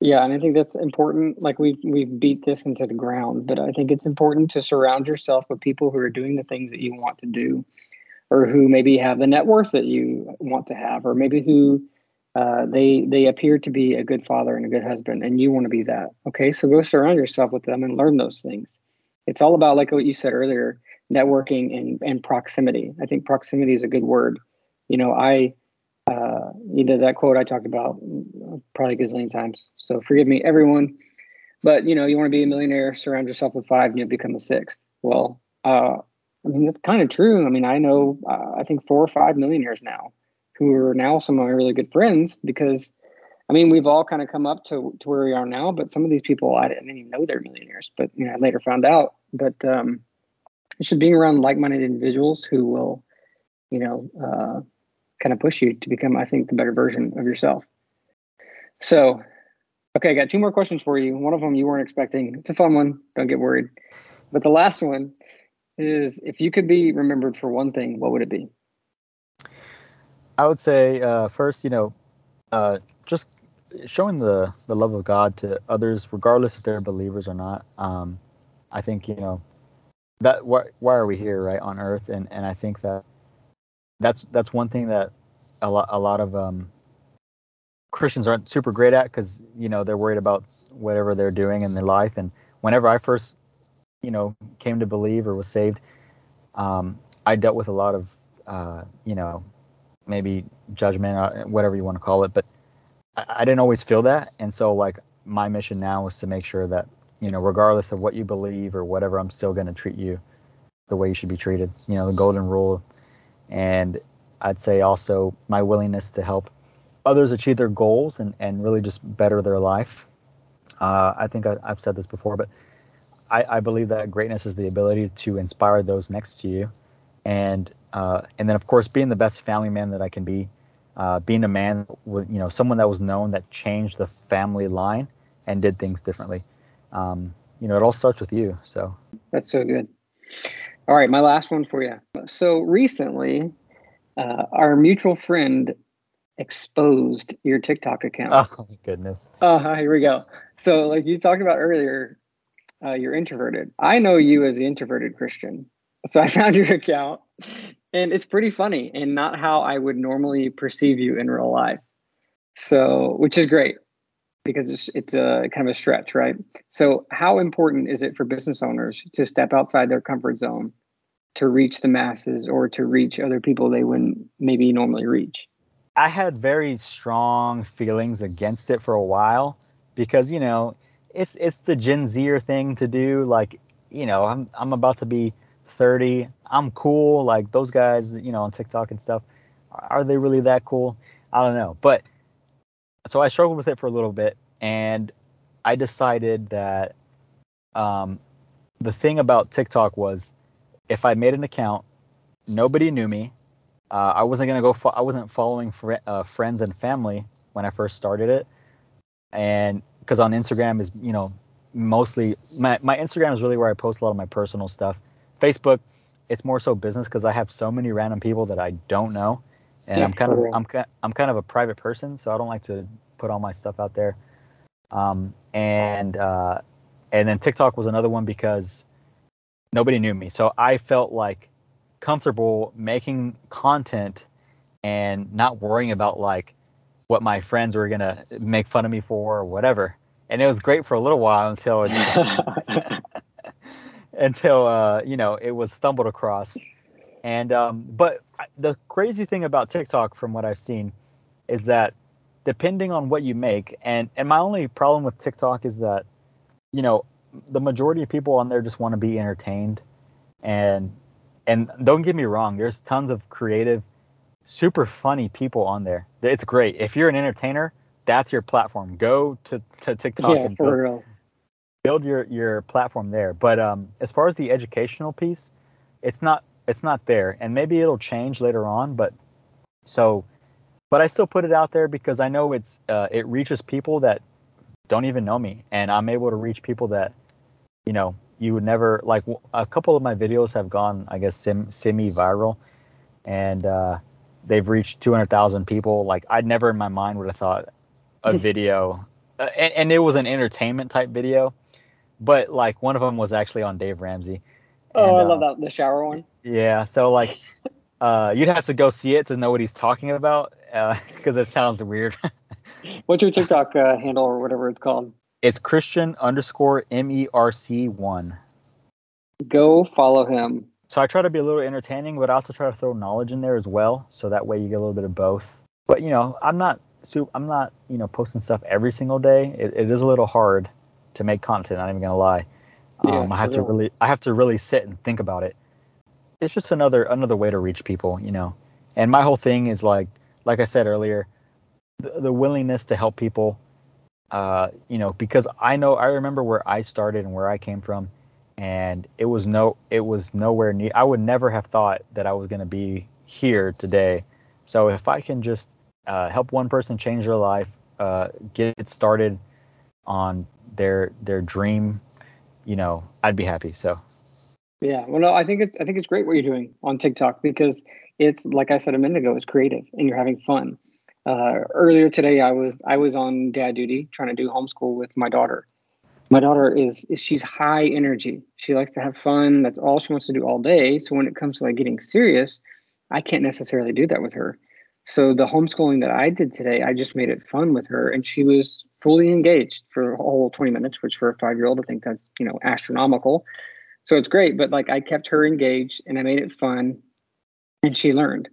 Yeah, and I think that's important. Like we've we've beat this into the ground, but I think it's important to surround yourself with people who are doing the things that you want to do, or who maybe have the net worth that you want to have, or maybe who uh, they they appear to be a good father and a good husband, and you want to be that. Okay, so go surround yourself with them and learn those things. It's all about like what you said earlier, networking and and proximity. I think proximity is a good word. You know, I uh, you did that quote I talked about probably a gazillion times. So forgive me, everyone. But you know, you want to be a millionaire, surround yourself with five, and you'll become the sixth. Well, uh, I mean, that's kind of true. I mean, I know, uh, I think four or five millionaires now who are now some of my really good friends because, I mean, we've all kind of come up to, to where we are now, but some of these people I didn't even know they're millionaires, but you know, I later found out. But um, it's just being around like-minded individuals who will, you know, uh, kind of push you to become, I think, the better version of yourself. So, okay, I got two more questions for you. One of them you weren't expecting. It's a fun one. Don't get worried. But the last one is if you could be remembered for one thing, what would it be? I would say uh, first, you know, uh, just showing the the love of God to others, regardless if they're believers or not. Um, I think you know that why why are we here, right, on Earth? And and I think that that's that's one thing that a lot a lot of um, Christians aren't super great at because you know they're worried about whatever they're doing in their life. And whenever I first you know came to believe or was saved, um, I dealt with a lot of uh, you know maybe judgment, uh, whatever you want to call it, but I, I didn't always feel that. And so like my mission now is to make sure that you know regardless of what you believe or whatever, I'm still going to treat you the way you should be treated. You know the golden rule and I'd say also my willingness to help others achieve their goals and, and really just better their life. Uh, I think I, have said this before, but I, I believe that greatness is the ability to inspire those next to you, and uh, and then of course being the best family man that I can be, uh, being a man you know someone that was known that changed the family line and did things differently. Um, you know, it all starts with you. So that's so good. All right, my last one for you. So recently, uh, our mutual friend exposed your TikTok account. Oh my goodness. Uh, here we go. So, like you talked about earlier, uh, you're introverted. I know you as the introverted Christian. So I found your account, and it's pretty funny and not how I would normally perceive you in real life. So, which is great because it's it's a kind of a stretch, right? So, how important is it for business owners to step outside their comfort zone to reach the masses or to reach other people they wouldn't maybe normally reach? I had very strong feelings against it for a while because you know it's it's the Gen Zer thing to do. Like you know, I'm I'm about to be 30. I'm cool. Like those guys, you know, on TikTok and stuff. Are they really that cool? I don't know. But so I struggled with it for a little bit, and I decided that um, the thing about TikTok was if I made an account, nobody knew me. Uh, I wasn't gonna go. Fo- I wasn't following fr- uh, friends and family when I first started it, and because on Instagram is you know mostly my my Instagram is really where I post a lot of my personal stuff. Facebook, it's more so business because I have so many random people that I don't know, and yeah, I'm kind of I'm I'm kind of a private person, so I don't like to put all my stuff out there. Um, and uh, and then TikTok was another one because nobody knew me, so I felt like comfortable making content and not worrying about like what my friends were gonna make fun of me for or whatever. And it was great for a little while until it, [LAUGHS] until uh, you know it was stumbled across. And um, but the crazy thing about TikTok, from what I've seen, is that depending on what you make, and and my only problem with TikTok is that, you know, the majority of people on there just want to be entertained, and and don't get me wrong, there's tons of creative, super funny people on there. It's great. If you're an entertainer, that's your platform. Go to, to TikTok yeah, and build, real. Build your your platform there. But um, as far as the educational piece, it's not it's not there, and maybe it'll change later on. But so, but I still put it out there because I know it's uh, it reaches people that don't even know me, and I'm able to reach people that you know you would never like a couple of my videos have gone i guess sim, semi viral and uh, they've reached 200000 people like i'd never in my mind would have thought a [LAUGHS] video uh, and, and, it was an entertainment type video but like one of them was actually on dave ramsey oh and, i love uh, that the shower one yeah so like uh, you'd have to go see it to know what he's talking about because uh, [LAUGHS] it sounds weird [LAUGHS] what's your tiktok uh, handle or whatever it's called it's Christian underscore M E R C one. Go follow him. So I try to be a little entertaining, but I also try to throw knowledge in there as well, so that way you get a little bit of both. But you know, I'm not I'm not you know posting stuff every single day. It, it is a little hard to make content. I'm not even gonna lie. Yeah, um, I have to really I have to really sit and think about it. It's just another another way to reach people, you know. And my whole thing is like like I said earlier, the, the willingness to help people uh, you know, because I know I remember where I started and where I came from, and it was no, it was nowhere near. I would never have thought that I was going to be here today. So if I can just uh, help one person change their life, uh, get started on their their dream, you know, I'd be happy. So. Yeah, well, no, I think it's I think it's great what you're doing on TikTok because it's like I said a minute ago, it's creative and you're having fun. Uh, earlier today i was i was on dad duty trying to do homeschool with my daughter. My daughter is, is she's high energy. She likes to have fun. That's all she wants to do all day. So when it comes to like getting serious i can't necessarily do that with her so the homeschooling that i did today i just made it fun with her and she was fully engaged for a whole 20 minutes which for a five year old i think that's you know astronomical so it's great but like i kept her engaged and i made it fun and she learned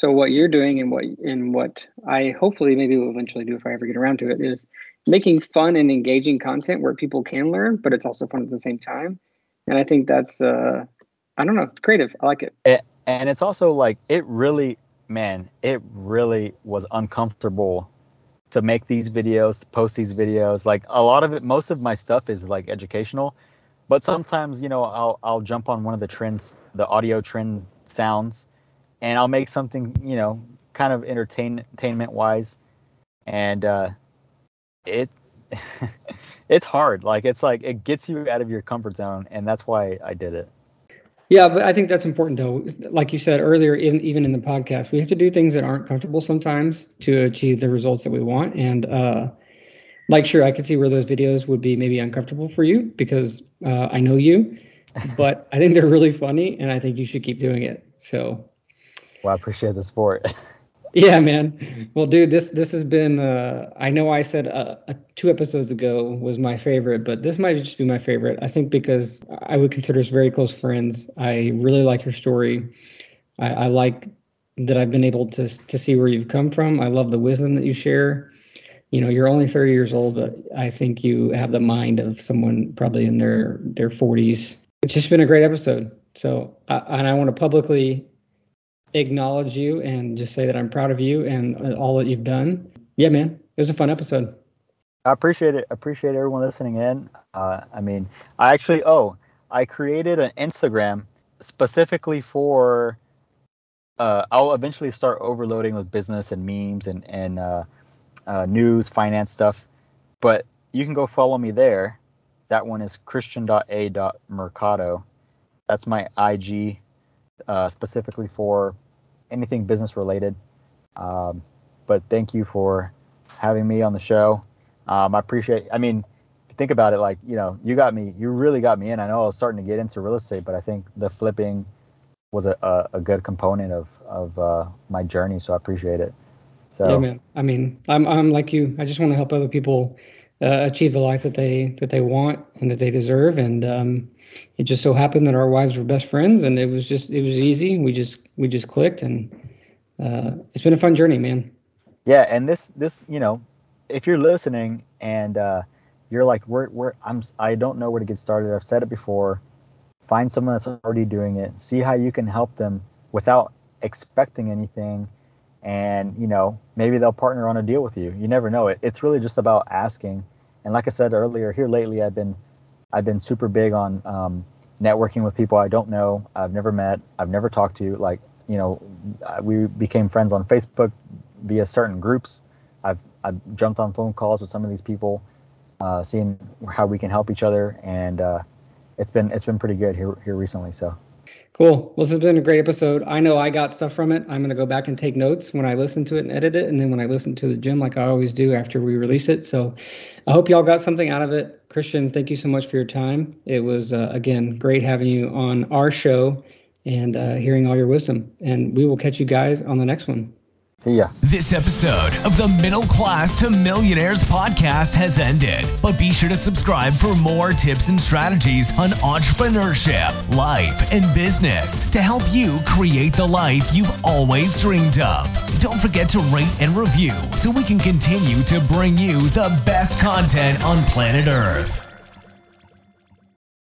so what you're doing and what and what I hopefully maybe will eventually do if I ever get around to it is making fun and engaging content where people can learn, but it's also fun at the same time. And I think that's uh I don't know, it's creative. I like it. And it's also like it really man, it really was uncomfortable to make these videos, to post these videos. Like a lot of it most of my stuff is like educational, but sometimes you know I'll I'll jump on one of the trends, the audio trend sounds, and I'll make something you know kind of entertain, entertainment wise, and uh, it [LAUGHS] it's hard. Like it's like it gets you out of your comfort zone, and that's why I did it. Yeah, but I think that's important though. Like you said earlier, in, even in the podcast, we have to do things that aren't comfortable sometimes to achieve the results that we want. And uh, like, sure, I can see where those videos would be maybe uncomfortable for you because uh, I know you, [LAUGHS] but I think they're really funny, and I think you should keep doing it. So, well, I appreciate the support. [LAUGHS] Yeah, man. Well, dude, this this has been. Uh, I know I said uh, uh, two episodes ago was my favorite, but this might just be my favorite. I think because I would consider us very close friends. I really like your story. I, I like that I've been able to to see where you've come from. I love the wisdom that you share. You know, you're only 30 years old, but I think you have the mind of someone probably in their their 40s. It's just been a great episode. So, uh, and I want to publicly acknowledge you and just say that I'm proud of you and all that you've done. Yeah, man, it was a fun episode. I appreciate it. Appreciate everyone listening in. Uh, I mean, I actually, oh, I created an Instagram specifically for. Uh, I'll eventually start overloading with business and memes and and uh, uh news, finance stuff. But you can go follow me there. That one is christian.a.mercado. That's my IG uh, specifically for anything business related. Um, but thank you for having me on the show. Um, I appreciate. I mean, if you think about it, like you know, you got me. You really got me in. I know I was starting to get into real estate, but I think the flipping was a, a, a good component of of uh, my journey. So I appreciate it. So yeah, man. I mean, I'm I'm like you. I just want to help other people uh, achieve the life that they that they want and that they deserve. And um, it just so happened that our wives were best friends, and it was just it was easy. We just we just clicked, and uh, it's been a fun journey, man. Yeah, and this this you know, if you're listening and uh, you're like, where where I'm I don't know where to get started. I've said it before. Find someone that's already doing it. See how you can help them without expecting anything and you know maybe they'll partner on a deal with you. You never know. It it's really just about asking. And like i said earlier here lately i've been i've been super big on um, networking with people i don't know i've never met i've never talked to like you know we became friends on facebook via certain groups. I've i've jumped on phone calls with some of these people uh, seeing how we can help each other. And uh, it's been it's been pretty good here here recently so Cool. Well, this has been a great episode. I know I got stuff from it. I'm going to go back and take notes when I listen to it and edit it. And then when I listen to the gym, like I always do after we release it. So I hope y'all got something out of it. Christian, thank you so much for your time. It was, uh, again, great having you on our show and uh, hearing all your wisdom. And we will catch you guys on the next one. See ya. This episode of the Middle Class to Millionaires podcast has ended, but be sure to subscribe for more tips and strategies on entrepreneurship, life, and business to help you create the life you've always dreamed of. Don't forget to rate and review so we can continue to bring you the best content on planet Earth.